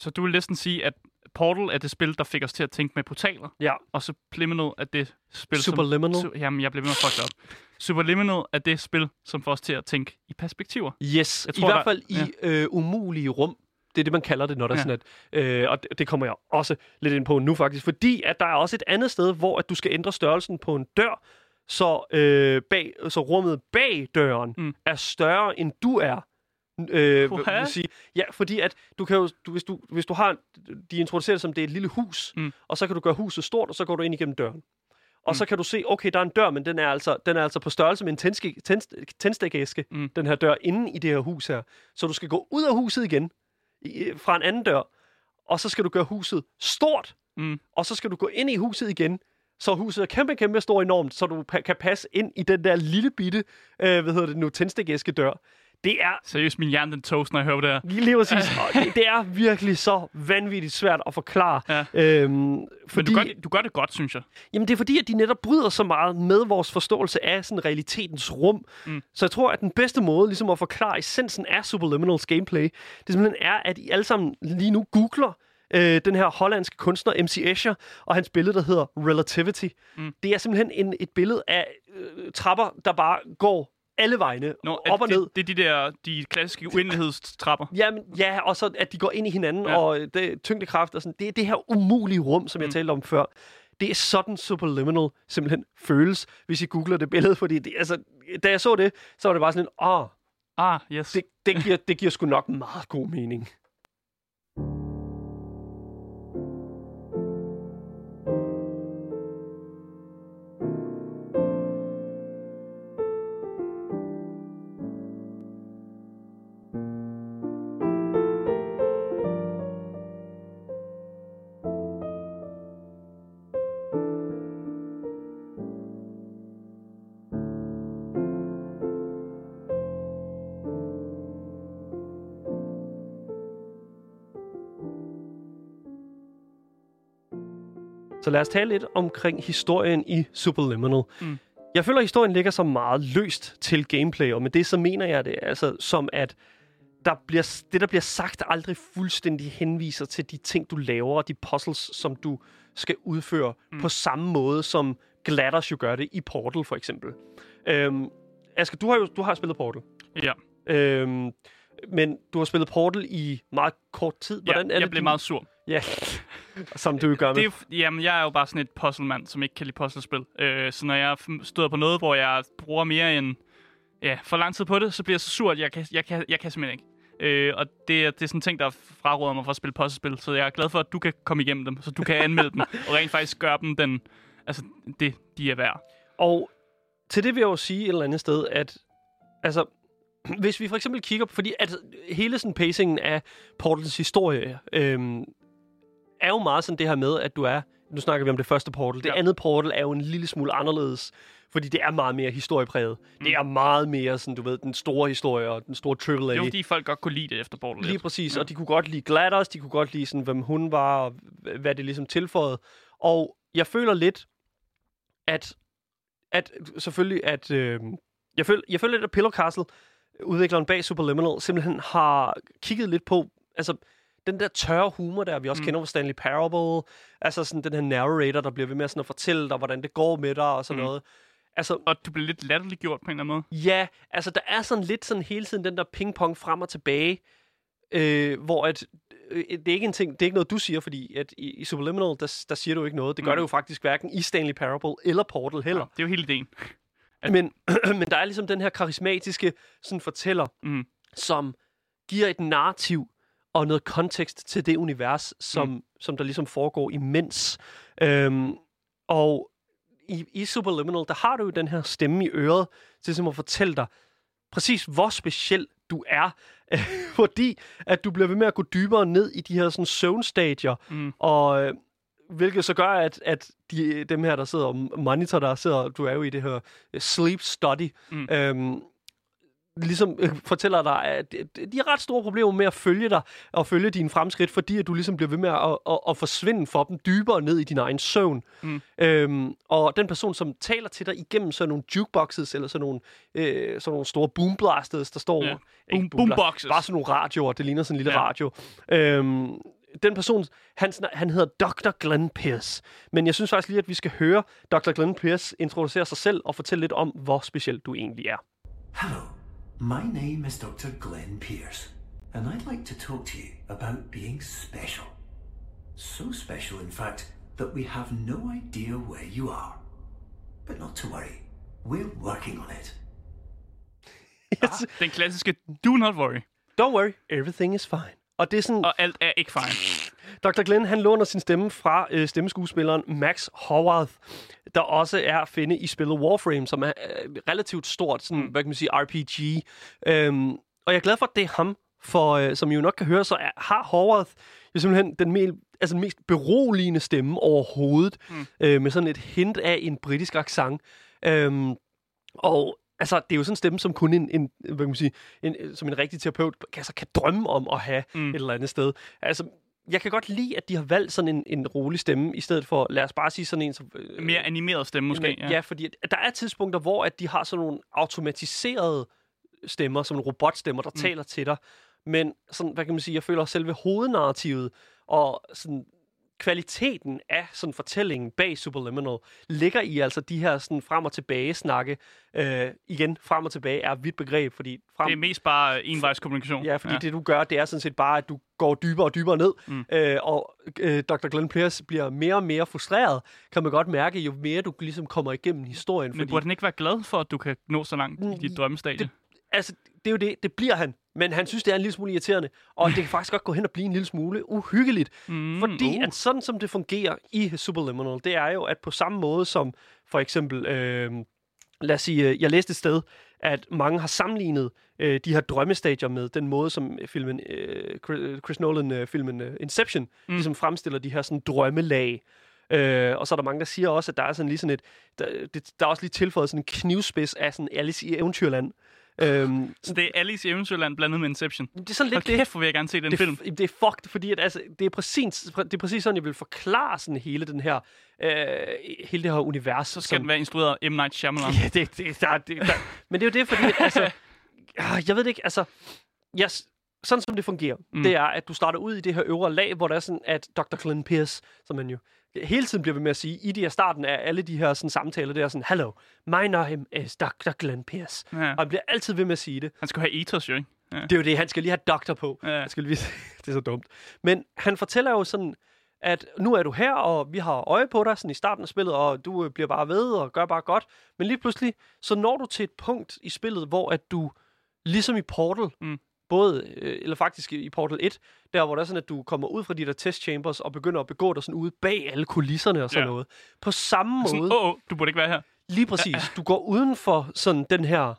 Så du vil næsten sige, at Portal er det spil, der fik os til at tænke med portaler, ja, og Subliminal er det spil, Superliminal. som... Su- jamen, jeg bliver ved med at op. Superliminal er det spil, som får os til at tænke i perspektiver. Yes, Jeg i tror, hvert der- fald i øh, umulige rum. Det er det, man kalder det, når der Ja. sådan at... Øh, og det, det kommer jeg også lidt ind på nu faktisk. Fordi at der er også et andet sted, hvor at du skal ændre størrelsen på en dør, så, øh, bag, så rummet bag døren mm. er større, end du er. Øh, vil sige, ja, fordi at du kan jo, du, hvis, du, hvis du har, de introducerer det som, det er et lille hus, Mm. og så kan du gøre huset stort, og så går du ind igennem døren. Og Mm. så kan du se, okay, der er en dør, men den er altså, den er altså på størrelse med en tændske- tænd- tændstikæske, Mm. den her dør, inde i det her hus her. Så du skal gå ud af huset igen, i, fra en anden dør, og så skal du gøre huset stort, Mm. og så skal du gå ind i huset igen, så huset er kæmpe, kæmpe stor enormt, så du pa- kan passe ind i den der lille bitte, øh, hvad hedder det nu, tændstikæske dør. Det er Seriøst, min hjerne den toast, når jeg hører det her. lige præcis, og det, det er virkelig så vanvittigt svært at forklare. Ja. Øhm, Men fordi, du gør, det- du gør det godt, synes jeg. Jamen, det er fordi, at de netop bryder så meget med vores forståelse af sådan realitetens rum. Mm. Så jeg tror, at den bedste måde ligesom at forklare essensen af Superliminals gameplay, det simpelthen er, at I alle sammen lige nu googler øh, den her hollandske kunstner MC Escher og hans billede, der hedder Relativity. Mm. Det er simpelthen en, et billede af øh, trapper, der bare går alle vegne, Nå, op og det, ned. Det er de der de klassiske uendelighedstrapper. Jamen, ja, og så at de går ind i hinanden, Ja. og det, tyngdekraft og sådan. Det er det her umulige rum, som jeg Mm. talte om før. Det er sådan Superliminal simpelthen føles, hvis I googler det billede, fordi det, altså, da jeg så det, så var det bare sådan en, åh, Ah, yes. det, det, giver, det giver sgu nok meget god mening. Så lad os tale lidt omkring historien i Superliminal. Mm. Jeg føler, at historien ligger så meget løst til gameplay, og med det så mener jeg det altså som at der bliver, det, der bliver sagt, aldrig fuldstændig henviser til de ting, du laver, og de puzzles, som du skal udføre, mm. på samme måde, som Gladders jo gør det i Portal, for eksempel. Øhm, Asger, du har jo du har spillet Portal. Ja, Øhm, men du har spillet Portal i meget kort tid. ja Hvordan er jeg det, blev du... meget sur. Ja, som du gør med. Det er, jamen, jeg er jo bare sådan et puzzlemand, som ikke kan lide puzzlespil. Øh, så når jeg støder på noget, hvor jeg bruger mere end ja, for lang tid på det, så bliver jeg så sur, at jeg kan, jeg kan, jeg kan simpelthen ikke. Øh, og det, er- det er sådan en ting, der fraråder mig for at spille puzzlespil. Så jeg er glad for, at du kan komme igennem dem, så du kan anmelde dem, og rent faktisk gøre dem den, altså, det, de er værd. Og til det vil jeg jo sige et eller andet sted, at altså, hvis vi for eksempel kigger på, fordi at hele sådan pacingen af Portals historie, øhm, er jo meget sådan det her med, at du er, nu snakker vi om det første Portal, det Ja. andet Portal er jo en lille smule anderledes, fordi det er meget mere historiepræget. Mm. Det er meget mere sådan, du ved, den store historie og den store. Det er jo fordi, folk godt kunne lide det efter Portal. Lige præcis, Ja. ja. og de kunne godt lide Glados, de kunne godt lide, sådan, hvem hun var, og hvad det ligesom tilføjede. Og jeg føler lidt, at, at selvfølgelig, at øh, jeg, føler, jeg føler lidt, at Pillow Castle, udvikleren bag Superliminal, simpelthen har kigget lidt på, altså den der tørre humor der, vi også Mm. kender fra Stanley Parable, altså sådan den her narrator, der bliver ved med sådan at fortælle dig, hvordan det går med dig og sådan Mm. noget. Altså, Og du bliver lidt latterliggjort på en eller anden måde. Ja, altså der er sådan lidt sådan hele tiden den der pingpong frem og tilbage, øh, hvor at, øh, det er ikke en ting, det er ikke noget, du siger, fordi at i, i Superliminal, der, der siger du ikke noget. Det gør Mm. det jo faktisk hverken i Stanley Parable eller Portal heller. Ja, det er jo hele ideen. Men, men der er ligesom den her karismatiske sådan fortæller, Mm. som giver et narrativ og noget kontekst til det univers, som, mm. som der ligesom foregår imens. Øhm, og i, i Superliminal, der har du jo den her stemme i øret, til ligesom at fortælle dig præcis, hvor speciel du er. Fordi at du bliver ved med at gå dybere ned i de her sådan søvnstadier, Mm. og øh, hvilket så gør, at, at de, dem her, der sidder og monitor, der sidder, du er jo i det her øh, sleep study, mm. øhm, ligesom øh, fortæller dig, at de har ret store problemer med at følge dig og følge dine fremskridt, fordi at du ligesom bliver ved med at, at, at forsvinde for dem dybere ned i din egen søvn. Mm. Øhm, og den person, som taler til dig igennem sådan nogle jukeboxes, eller sådan nogle, øh, sådan nogle store boomblasters, der står... Ja. Boom, boomboxes. Bare sådan nogle radioer, det ligner sådan en lille Ja. radio. Øhm, den person, han, han hedder Dr. Glenn Pierce. Men jeg synes faktisk lige, at vi skal høre Dr. Glenn Pierce introducere sig selv og fortælle lidt om, hvor speciel du egentlig er. Hello, my name is Dr. Glenn Pierce, and I'd like to talk to you about being special. So special, in fact, that we have no idea where you are. But not to worry, we're working on it. Yes. Den klassiske, do not worry. Don't worry, everything is fine. Og det er sådan, Og alt er ikke fine. Dr. Glenn, han låner sin stemme fra øh, stemmeskuespilleren Max Howarth, der også er at finde i spillet Warframe, som er øh, relativt stort, sådan, mm. hvad kan man sige, RPG. Øhm, og jeg er glad for, at det er ham, for øh, som I jo nok kan høre, så er, har Howarth jo simpelthen den mel, altså, den mest beroligende stemme overhovedet, mm. øh, med sådan et hint af en britisk accent. Øhm, og Altså, det er jo sådan en stemme, som kun en, en, hvad kan man sige, en, som en rigtig terapeut altså, kan drømme om at have mm. et eller andet sted. Altså, jeg kan godt lide, at de har valgt sådan en, en rolig stemme, i stedet for, lad os bare sige sådan en som... øh, Mere animeret stemme måske. Ja. ja, fordi at, der er tidspunkter, hvor at de har sådan nogle automatiserede stemmer, som robotstemmer, der mm. taler til dig. Men sådan, hvad kan man sige, jeg føler at selve hovednarrativet og sådan kvaliteten af sådan fortællingen bag Superliminal ligger i altså de her sådan frem og tilbage snakke. Øh, igen, frem og tilbage er et vidt begreb, fordi frem, Det er mest bare envejskommunikation. Ja, fordi ja. det du gør, det er sådan set bare, at du går dybere og dybere ned, mm. øh, og øh, Dr. Glenn Pierce bliver mere og mere frustreret, kan man godt mærke, jo mere du ligesom kommer igennem historien. Men fordi, burde han ikke være glad for, at du kan nå så langt i dit drømmestadie? det, altså, det er jo det, det bliver han, men han synes, det er en lille smule irriterende, og det kan faktisk godt gå hen og blive en lille smule uhyggeligt, Mm, fordi uh. at sådan som det fungerer i Superliminal, det er jo, at på samme måde som for eksempel, øh, lad os sige, øh, jeg læste et sted, at mange har sammenlignet øh, de her drømmestadier med den måde, som filmen, øh, Chris- Chris Nolan-filmen øh, Inception mm. ligesom fremstiller de her sådan drømmelag. Øh, og så er der mange, der siger også, at der er sådan lige sådan et, der, det, der er også lige tilføjet sådan en knivspids af sådan Alice i Eventyrland. Øhm, Så det er Alice i Eventyrland blandet med Inception. det er sådan Hold lidt det. kæft, hvor vil jeg gerne se den det, film. det er fucked, fordi at, altså, det, er præcis, det er præcis sådan, jeg vil forklare sådan hele den her, øh, hele det her univers. Så skal den være instrueret af M. Night Shyamalan. Ja, det, det, der, det, der. Men det er jo det, fordi, altså, ah, jeg ved det ikke, altså, jeg, sådan som det fungerer, mm. det er, at du starter ud i det her øvre lag, hvor der er sådan, at Dr. Glenn Pierce, som man jo hele tiden bliver ved med at sige, i de her starten af alle de her sådan, samtaler, det er sådan, Hello, my name is Dr. Glenn Pierce. Ja. Og han bliver altid ved med at sige det. Han skal have ethos, jo, ikke? Ja. Det er jo det, han skal lige have doktor på. Ja. Han skal lige, det er så dumt. Men han fortæller jo sådan, at nu er du her, og vi har øje på dig sådan i starten af spillet, og du øh, bliver bare ved og gør bare godt. Men lige pludselig, så når du til et punkt i spillet, hvor at du, ligesom i Portal, Mm. Både, øh, eller faktisk i Portal 1, der hvor det er sådan, at du kommer ud fra de der test chambers og begynder at begå dig sådan ude bag alle kulisserne og sådan Ja. noget. På samme Sådan, måde, åh, oh, du burde ikke være her. Lige præcis. Du går uden for sådan den her...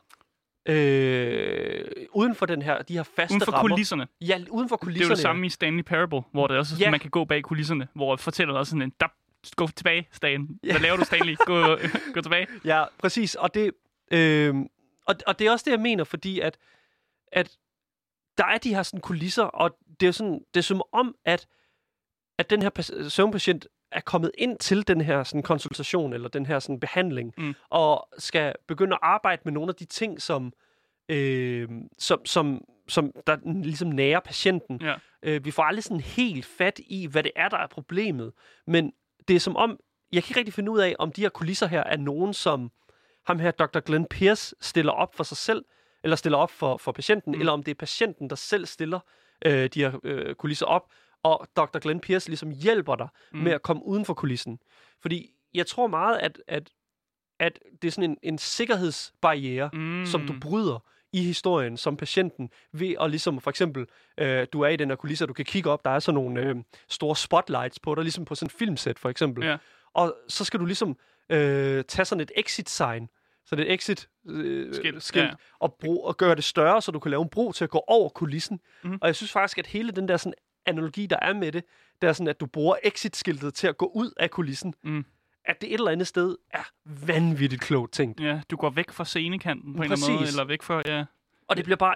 Øh, uden for den her, de her faste Uden for rammer. kulisserne. Ja, uden for Det er kulisserne. jo det samme i Stanley Parable, hvor det også Ja. ja. man kan gå bag kulisserne, hvor fortæller også sådan en, der, gå tilbage, Stan. Hvad laver du, Stanley? Gå, gå tilbage. Ja, præcis. Og det, øh, og, og det er også det, jeg mener, fordi at, at der er de her sådan kulisser, og det er, sådan, det er som om, at, at den her søvnpatient er kommet ind til den her sådan, konsultation, eller den her sådan, behandling, Mm. og skal begynde at arbejde med nogle af de ting, som, øh, som, som, som der ligesom nærer patienten. Ja. Øh, vi får aldrig sådan helt fat i, hvad det er, der er problemet. Men det er som om, jeg kan ikke rigtig finde ud af, om de her kulisser her er nogen, som ham her, Dr. Glenn Pierce, stiller op for sig selv, eller stiller op for, for patienten, mm. eller om det er patienten, der selv stiller øh, de her øh, kulisser op, og Dr. Glenn Pierce ligesom hjælper dig mm. med at komme uden for kulissen. Fordi jeg tror meget, at, at, at det er sådan en, en sikkerhedsbarriere, mm. som du bryder i historien som patienten, ved at ligesom for eksempel, øh, du er i den her kulisse, og du kan kigge op, der er sådan nogle øh, store spotlights på dig, ligesom på sådan en filmsæt for eksempel. Ja. Og så skal du ligesom øh, tage sådan et exit-sign, så det er et exit øh, Skilt, skilt, ja. og, brug, og gøre det større, så du kan lave en bro til at gå over kulissen. Mm. Og jeg synes faktisk, at hele den der sådan analogi, der er med det, det er sådan, at du bruger exit-skiltet til at gå ud af kulissen. Mm. At det et eller andet sted er vanvittigt klogt tænkt. Ja, du går væk fra scenekanten på en eller anden måde, Præcis. eller væk fra, ja. Og det bliver bare...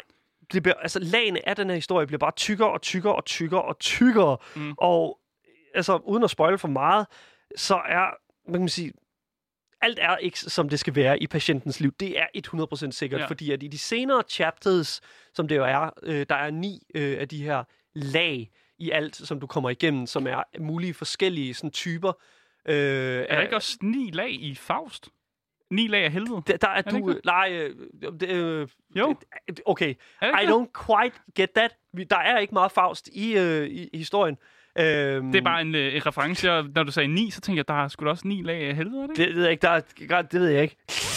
Det bliver, altså, lagene af den her historie bliver bare tykkere og tykkere og tykkere og tykkere. Mm. Og altså, uden at spoil for meget, så er, man kan man sige, alt er ikke, som det skal være i patientens liv. Det er 100% sikkert, Ja. fordi at i de senere chapters, som det jo er, øh, der er ni øh, af de her lag i alt, som du kommer igennem, som er mulige forskellige sådan, typer. Øh, Er der ikke også ni lag i Faust? Ni lag af helvede? der, der er, det du... det? Nej, øh, det, øh, Jo. okay. Er I don't quite get that. Der er ikke meget Faust i, øh, i historien. Øhm, Det er bare en, øh, en reference. Jeg, når du sagde ni, så tænkte jeg, der er sgu da også ni lag af helvede, det? Det ved jeg ikke. Der er, det ved jeg ikke.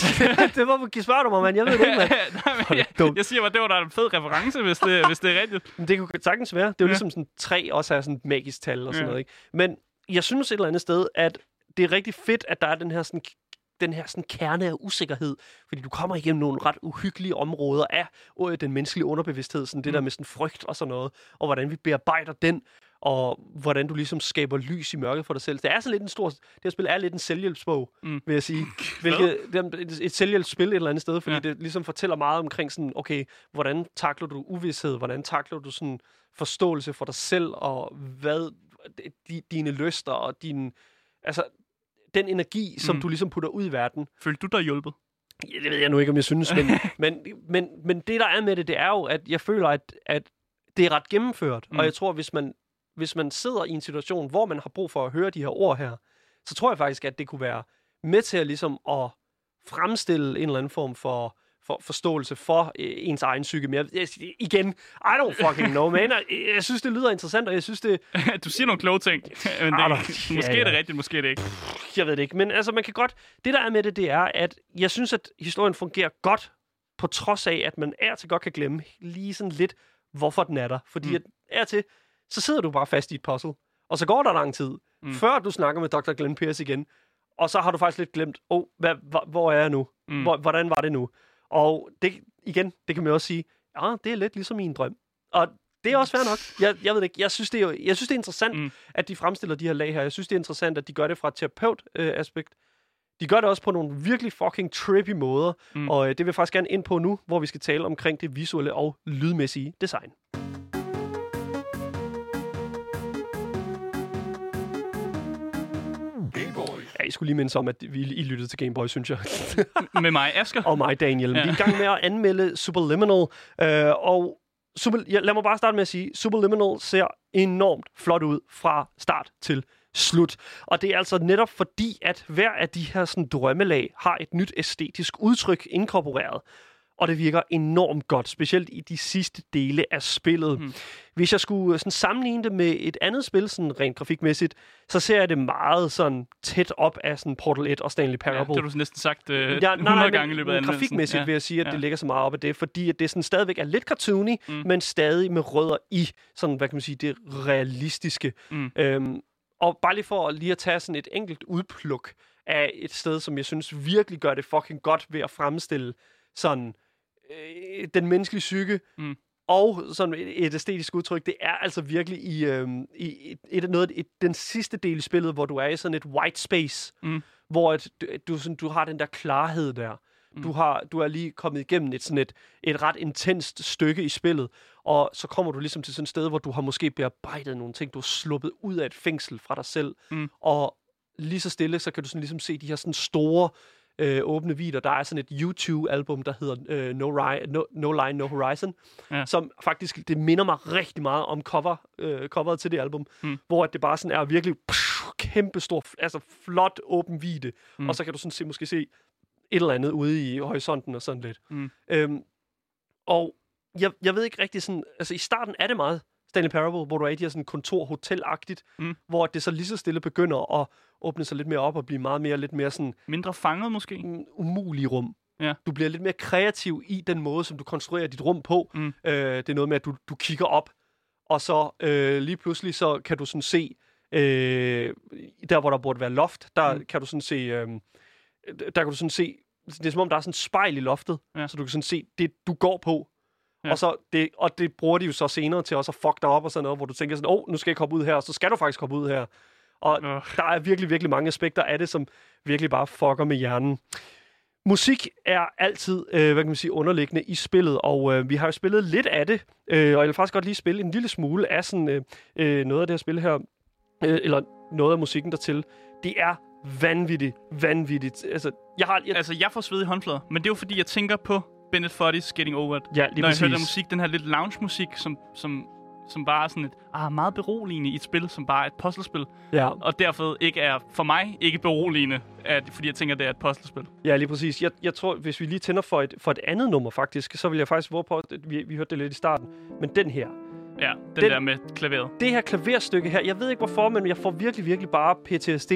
det var hvorfor spørger du mig, mand. Jeg ved det ikke, mand. Nej, men jeg, dumt. jeg siger bare, det var da en fed reference, hvis det, hvis det er rigtigt. Men det kunne sagtens være. Det er jo Ja. ligesom sådan tre også er sådan et magisk tal og sådan Ja. noget. Ikke? Men jeg synes et eller andet sted, at det er rigtig fedt, at der er den her sådan den her sådan kerne af usikkerhed, fordi du kommer igennem nogle ret uhyggelige områder af øh, den menneskelige underbevidsthed, sådan det Mm. der med sådan frygt og sådan noget, og hvordan vi bearbejder den. Og hvordan du ligesom skaber lys i mørket for dig selv. Det er sådan lidt en stor... Det her spil er lidt en selvhjælpsbog, Mm. vil jeg sige. Hvilket, det et, et selvhjælpsspil et eller andet sted, fordi Ja. det ligesom fortæller meget omkring sådan, okay, hvordan takler du uvidshed? Hvordan takler du sådan forståelse for dig selv, og hvad di, dine lyster, og din... Altså, den energi, som Mm. du ligesom putter ud i verden, Følte du dig hjulpet? Ja, det ved jeg nu ikke, om jeg synes, men, men, men, men det, der er med det, det er jo, at jeg føler, at, at det er ret gennemført. Mm. Og jeg tror, hvis man, hvis man sidder i en situation, hvor man har brug for at høre de her ord her, så tror jeg faktisk, at det kunne være med til at, ligesom at fremstille en eller anden form for, for forståelse for øh, ens egen psyke. Men jeg, igen, I don't fucking know, man. Jeg, jeg synes, det lyder interessant, og jeg synes, det, du siger nogle kloge ting, men det, måske ja, er det ja. rigtigt, måske er det ikke. jeg ved det ikke. Men altså, man kan godt... Det, der er med det, det er, at jeg synes, at historien fungerer godt, på trods af, at man er til godt kan glemme lige sådan lidt, hvorfor den er der. Fordi mm. at er til, så sidder du bare fast i et puzzle, og så går der lang tid, Mm. før du snakker med Dr. Glenn Pierce igen, og så har du faktisk lidt glemt, oh, hvad, hvor, hvor er jeg nu? Mm. Hvor, hvordan var det nu? Og det, igen, det kan man også sige, ja, det er lidt ligesom min drøm. Og det er også fair nok. Jeg, jeg ved ikke. Jeg synes, det er, jo- jeg synes, det er interessant, Mm. at de fremstiller de her lag her. Jeg synes, det er interessant, at de gør det fra et terapeut-aspekt. de gør det også på nogle virkelig fucking trippy måder. Mm. Og øh, det vil jeg faktisk gerne ind på nu, hvor vi skal tale omkring det visuelle og lydmæssige design. Ja, I skulle lige minde om, at vi I lyttede til Game Boy, synes jeg. Med mig, Asger. og mig, Daniel. Ja. Vi er i gang med at anmelde Superliminal. Øh, og Super, ja, lad mig bare starte med at sige, Superliminal ser enormt flot ud fra start til slut. Og det er altså netop fordi, at hver af de her sådan, drømmelag har et nyt æstetisk udtryk inkorporeret. Og det virker enormt godt, specielt i de sidste dele af spillet. Mm. Hvis jeg skulle sådan, sammenligne det med et andet spil, sådan rent grafikmæssigt, så ser jeg det meget sådan tæt op af sådan Portal 1 og Stanley Ja, Parable. det har du næsten sagt øh, Ja, 100 nej, nej, gange i løbet af grafikmæssigt ja. vil jeg sige, at ja. det ligger så meget op af det, fordi at det sådan stadigvæk er lidt cartoony, mm. men stadig med rødder i sådan, hvad kan man sige, det realistiske. Mm. Øhm, og bare lige for lige at tage sådan et enkelt udpluk af et sted, som jeg synes virkelig gør det fucking godt ved at fremstille sådan øh, den menneskelige psyke, Mm. og sådan et, et æstetisk udtryk, det er altså virkelig i, øhm, i et, et, noget, et, den sidste del i spillet, hvor du er i sådan et white space, Mm. hvor du, du, sådan, du har den der klarhed der. Mm. Du, har, du er lige kommet igennem et, sådan et, et ret intenst stykke i spillet, og så kommer du ligesom til sådan et sted, hvor du har måske bearbejdet nogle ting, du har sluppet ud af et fængsel fra dig selv, Mm. og lige så stille, så kan du sådan ligesom se de her sådan store øh, åbne vider. Der er sådan et YouTube-album, der hedder øh, no, Ri- no, no Line, No Horizon, Ja. som faktisk, det minder mig rigtig meget om cover, øh, coveret til det album, Mm. hvor at det bare sådan er virkelig pff, kæmpe stor, altså flot åben vide, mm. og så kan du sådan se, måske se et eller andet ude i horisonten og sådan lidt. Mm. Øhm, og jeg, jeg ved ikke rigtig sådan, altså i starten er det meget Stanley Parable, hvor du er i de her sådan kontor-hotel-agtigt, Mm. hvor det så lige så stille begynder at åbne sig lidt mere op og blive meget mere, lidt mere sådan Mindre fanget måske? mm, umulige rum. Ja. Du bliver lidt mere kreativ i den måde, som du konstruerer dit rum på. Mm. Øh, det er noget med, at du, du kigger op, og så øh, lige pludselig så kan du sådan se, øh, der hvor der burde være loft, der mm. kan du sådan se, øh, der kan du sådan se, det er som om der er sådan et spejl i loftet, Ja. så du kan sådan se det, du går på. Ja. Og, så det, og det bruger de jo så senere til også at fuck dig op og sådan noget, hvor du tænker sådan, åh, oh, nu skal jeg komme ud her, og så skal du faktisk komme ud her. Og Øh. der er virkelig, virkelig mange aspekter af det, som virkelig bare fucker med hjernen. Musik er altid, øh, hvad kan man sige, underliggende i spillet, og øh, vi har jo spillet lidt af det, øh, og jeg vil faktisk godt lige spille en lille smule af sådan øh, øh, noget af det her spil her, øh, eller noget af musikken dertil. Det er vanvittigt, vanvittigt. Altså, jeg har... Jeg, Altså, jeg får sved i håndflader, men det er jo fordi, jeg tænker på Bennett Foddy's Getting Over It. ja, lige Når præcis. jeg hører den musik, den her lidt lounge-musik, som, som, som bare er sådan et, ah, meget beroligende i et spil, som bare er et puzzlespil. Ja, Og derfor ikke er, for mig, ikke beroligende, at, fordi jeg tænker, det er et puzzlespil. ja, lige præcis. Jeg, jeg tror, hvis vi lige tænder for et, for et andet nummer faktisk, så vil jeg faktisk våge på, at vi, vi hørte det lidt i starten, men den her, Ja, den, Den- der med klaveret. det her klaverstykke her, jeg ved ikke hvorfor, men jeg får virkelig, virkelig bare PTSD.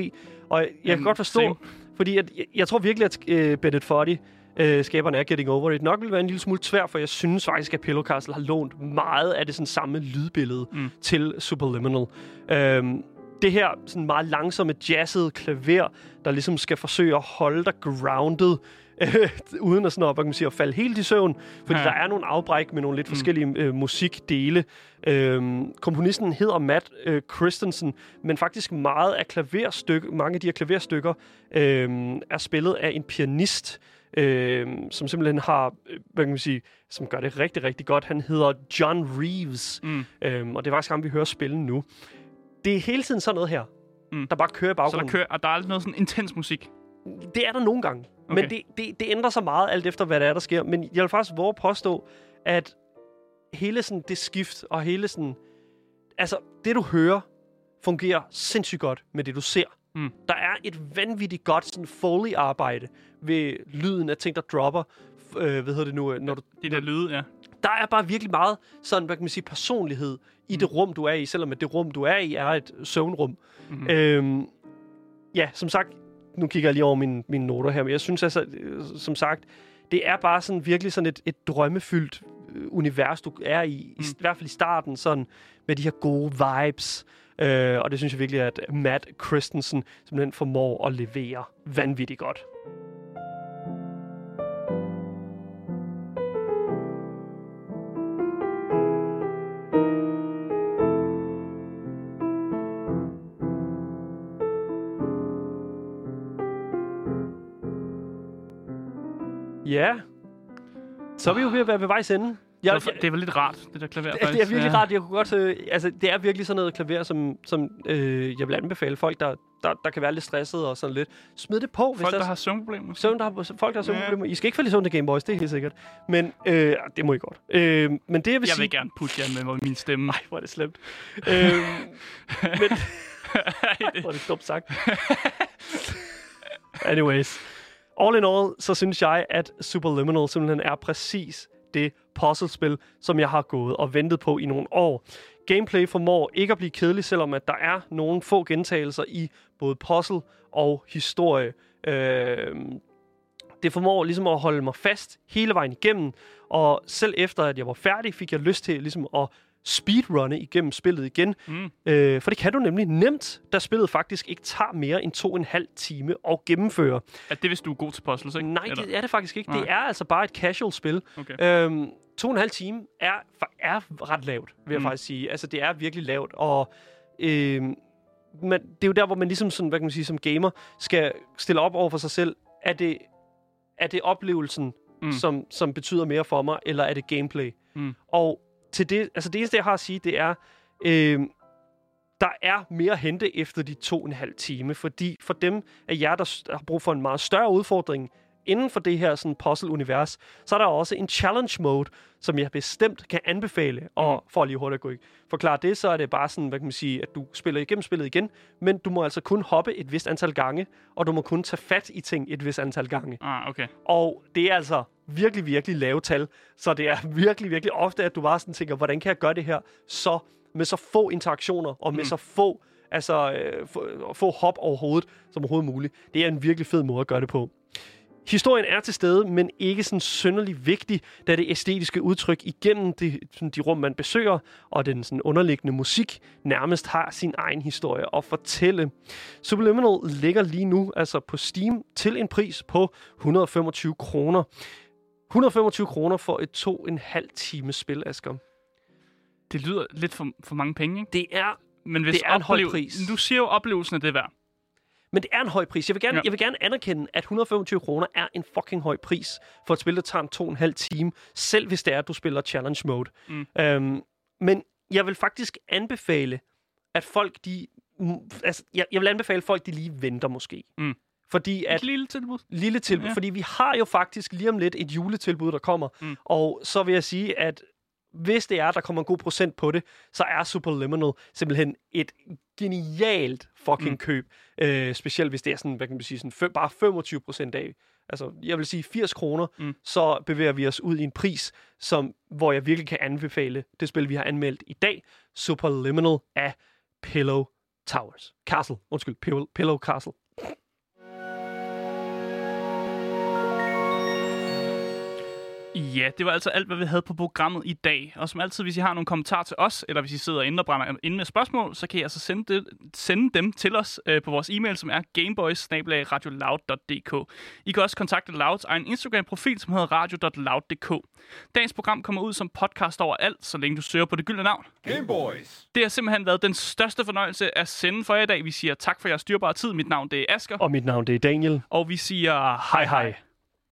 Og jeg, jeg kan godt forstå, same. fordi at, jeg, jeg tror virkelig, at øh, Bennett Foddy, øh, skaberne af Getting Over It, nok vil være en lille smule tvær, for jeg synes faktisk, at Pillow Castle har lånt meget af det sådan samme lydbillede Mm. til Superliminal. Øhm, det her sådan meget langsomme jazzede klaver, der ligesom skal forsøge at holde dig grounded øh, uden at, sådan kan man sige, at falde helt i søvn, fordi Ja. der er nogle afbræk med nogle lidt forskellige øh, musikdele. Øhm, komponisten hedder Matt øh, Christensen, men faktisk meget af klaverstykke, mange af de her klaverstykker øh, er spillet af en pianist, øh, som simpelthen har, øh, hvad kan man sige, som gør det rigtig, rigtig godt. Han hedder John Reeves, Mm. øh, og det er faktisk ham, vi hører spille nu. Det er hele tiden sådan noget her, Mm. der bare kører i Så baggrunden. der kører, og der er aldrig noget sådan intens musik. Det er der nogle gange. Okay. Men det, det, det ændrer sig meget alt efter, hvad der er, der sker. Men jeg vil faktisk våge påstå, at hele sådan det skift og hele sådan... Altså, det du hører, fungerer sindssygt godt med det, du ser. Mm. Der er et vanvittigt godt sådan Foley-arbejde ved lyden af ting, der dropper. Øh, hvad hedder det nu? øh, Når du, Det der lyde, ja. der er bare virkelig meget sådan, hvad kan man sige, personlighed i Mm. det rum, du er i, selvom at det rum, du er i, er et søvnrum. Mm. Øhm, ja, som sagt, nu kigger jeg lige over mine, mine noter her, men jeg synes altså, øh, som sagt, det er bare sådan virkelig sådan et, et drømmefyldt øh, univers, du er i, mm. i, i hvert fald i starten, sådan med de her gode vibes. Øh, og det synes jeg virkelig, at Matt Christensen simpelthen formår at levere vanvittigt godt. Ja. Så er vi jo ved at være ved vejs ende. Ja, Jeg, det, var, det var lidt rart, det der klaver. det, det er faktisk. virkelig ja. rart. Jeg kunne godt, øh, altså, det er virkelig sådan noget klaver, som, som øh, jeg vil anbefale folk, der, der, der kan være lidt stresset og sådan lidt. Smid det på, hvis Folk, der, der har søvnproblemer. søvn, der har, folk, der har Ja. søvnproblemer. I skal ikke falde i søvn til Gameboys, det er helt sikkert. Men øh, det må I godt. Øh, men det, jeg vil Jeg sige... vil gerne putte jer med min stemme. Nej, hvor er det slemt. øh, men... hvor er det dumt sagt. Anyways. All in all, så synes jeg, at Superliminal simpelthen er præcis det puzzlespil, som jeg har gået og ventet på i nogle år. Gameplay formår ikke at blive kedelig, selvom at der er nogle få gentagelser i både puzzle og historie. Øh, det formår ligesom at holde mig fast hele vejen igennem, og selv efter at jeg var færdig, fik jeg lyst til ligesom at speedrunne igennem spillet igen. Mm. Øh, for det kan du nemlig nemt, da spillet faktisk ikke tager mere end to og en halv time at gennemføre. At det er, hvis du er god til puzzles, ikke? Nej, Eller? det er det faktisk ikke. Nej. Det er altså bare et casual spil. Okay. Øhm, to og en halv time er, er ret lavt, vil jeg Mm. faktisk sige. Altså, det er virkelig lavt, og øhm, men det er jo der, hvor man ligesom sådan, hvad kan man sige, som gamer, skal stille op over for sig selv. Er det, er det oplevelsen, mm. som, som betyder mere for mig, eller er det gameplay? Mm. Og til det, altså det eneste, jeg har at sige, det er, øhm, der er mere at hente efter de to og en halv time, fordi for dem af jer, der har brug for en meget større udfordring inden for det her sådan puzzle-univers, så er der også en challenge mode, som jeg bestemt kan anbefale. Og for lige hurtigt at gå forklare det, så er det bare sådan, hvad kan man sige, at du spiller igennem spillet igen, men du må altså kun hoppe et vist antal gange, og du må kun tage fat i ting et vist antal gange. Ah, okay. Og det er altså virkelig, virkelig lave tal. Så det er virkelig, virkelig ofte, at du bare sådan tænker, hvordan kan jeg gøre det her så med så få interaktioner, og med Mm. så få, altså, øh, få, få hop overhovedet som overhovedet muligt. Det er en virkelig fed måde at gøre det på. Historien er til stede, men ikke sådan synderlig vigtig, da det æstetiske udtryk igennem de, sådan de rum, man besøger, og den sådan underliggende musik nærmest har sin egen historie at fortælle. Subliminal ligger lige nu altså på Steam til en pris på 125 kroner. 125 kroner for et to en halv time spil, Asger. Det lyder lidt for, for mange penge, ikke? Det er, Men hvis Det er en høj pris. Du siger jo, oplevelsen er det værd. men det er en høj pris. Jeg vil gerne, Ja. jeg vil gerne anerkende, at 125 kroner er en fucking høj pris for et spil, der tager en to og en halv time, selv hvis det er, at du spiller challenge mode. Mm. Øhm, men jeg vil faktisk anbefale, at folk de... Altså, jeg, jeg vil anbefale folk, de lige venter måske. Mm. Fordi at Et lille tilbud. lille tilbud, Ja. fordi vi har jo faktisk lige om lidt et juletilbud, der kommer. Mm. Og så vil jeg sige, at hvis det er, der kommer en god procent på det, så er Superliminal simpelthen et genialt fucking Mm. køb. Øh, specielt hvis det er sådan, hvad kan man sige, sådan fem, bare 25 procent af. Altså, jeg vil sige 80 kroner, Mm. mm. så bevæger vi os ud i en pris, som, hvor jeg virkelig kan anbefale det spil, vi har anmeldt i dag, Superliminal af Pillow Towers. Castle, undskyld, Pillow, Pillow Castle. Ja, det var altså alt, hvad vi havde på programmet i dag. Og som altid, hvis I har nogle kommentarer til os, eller hvis I sidder inde og brænder inde med spørgsmål, så kan I altså sende, det, sende dem til os øh, på vores e-mail, som er gameboys I kan også kontakte Louds egen Instagram-profil, som hedder radio.loud.dk. Dagens program kommer ud som podcast overalt, så længe du søger på det gyldne navn. Gameboys. Det har simpelthen været den største fornøjelse at sende for jer i dag. Vi siger tak for jeres styrbare tid. Mit navn det er Asker. Og mit navn det er Daniel. Og vi siger hej hej.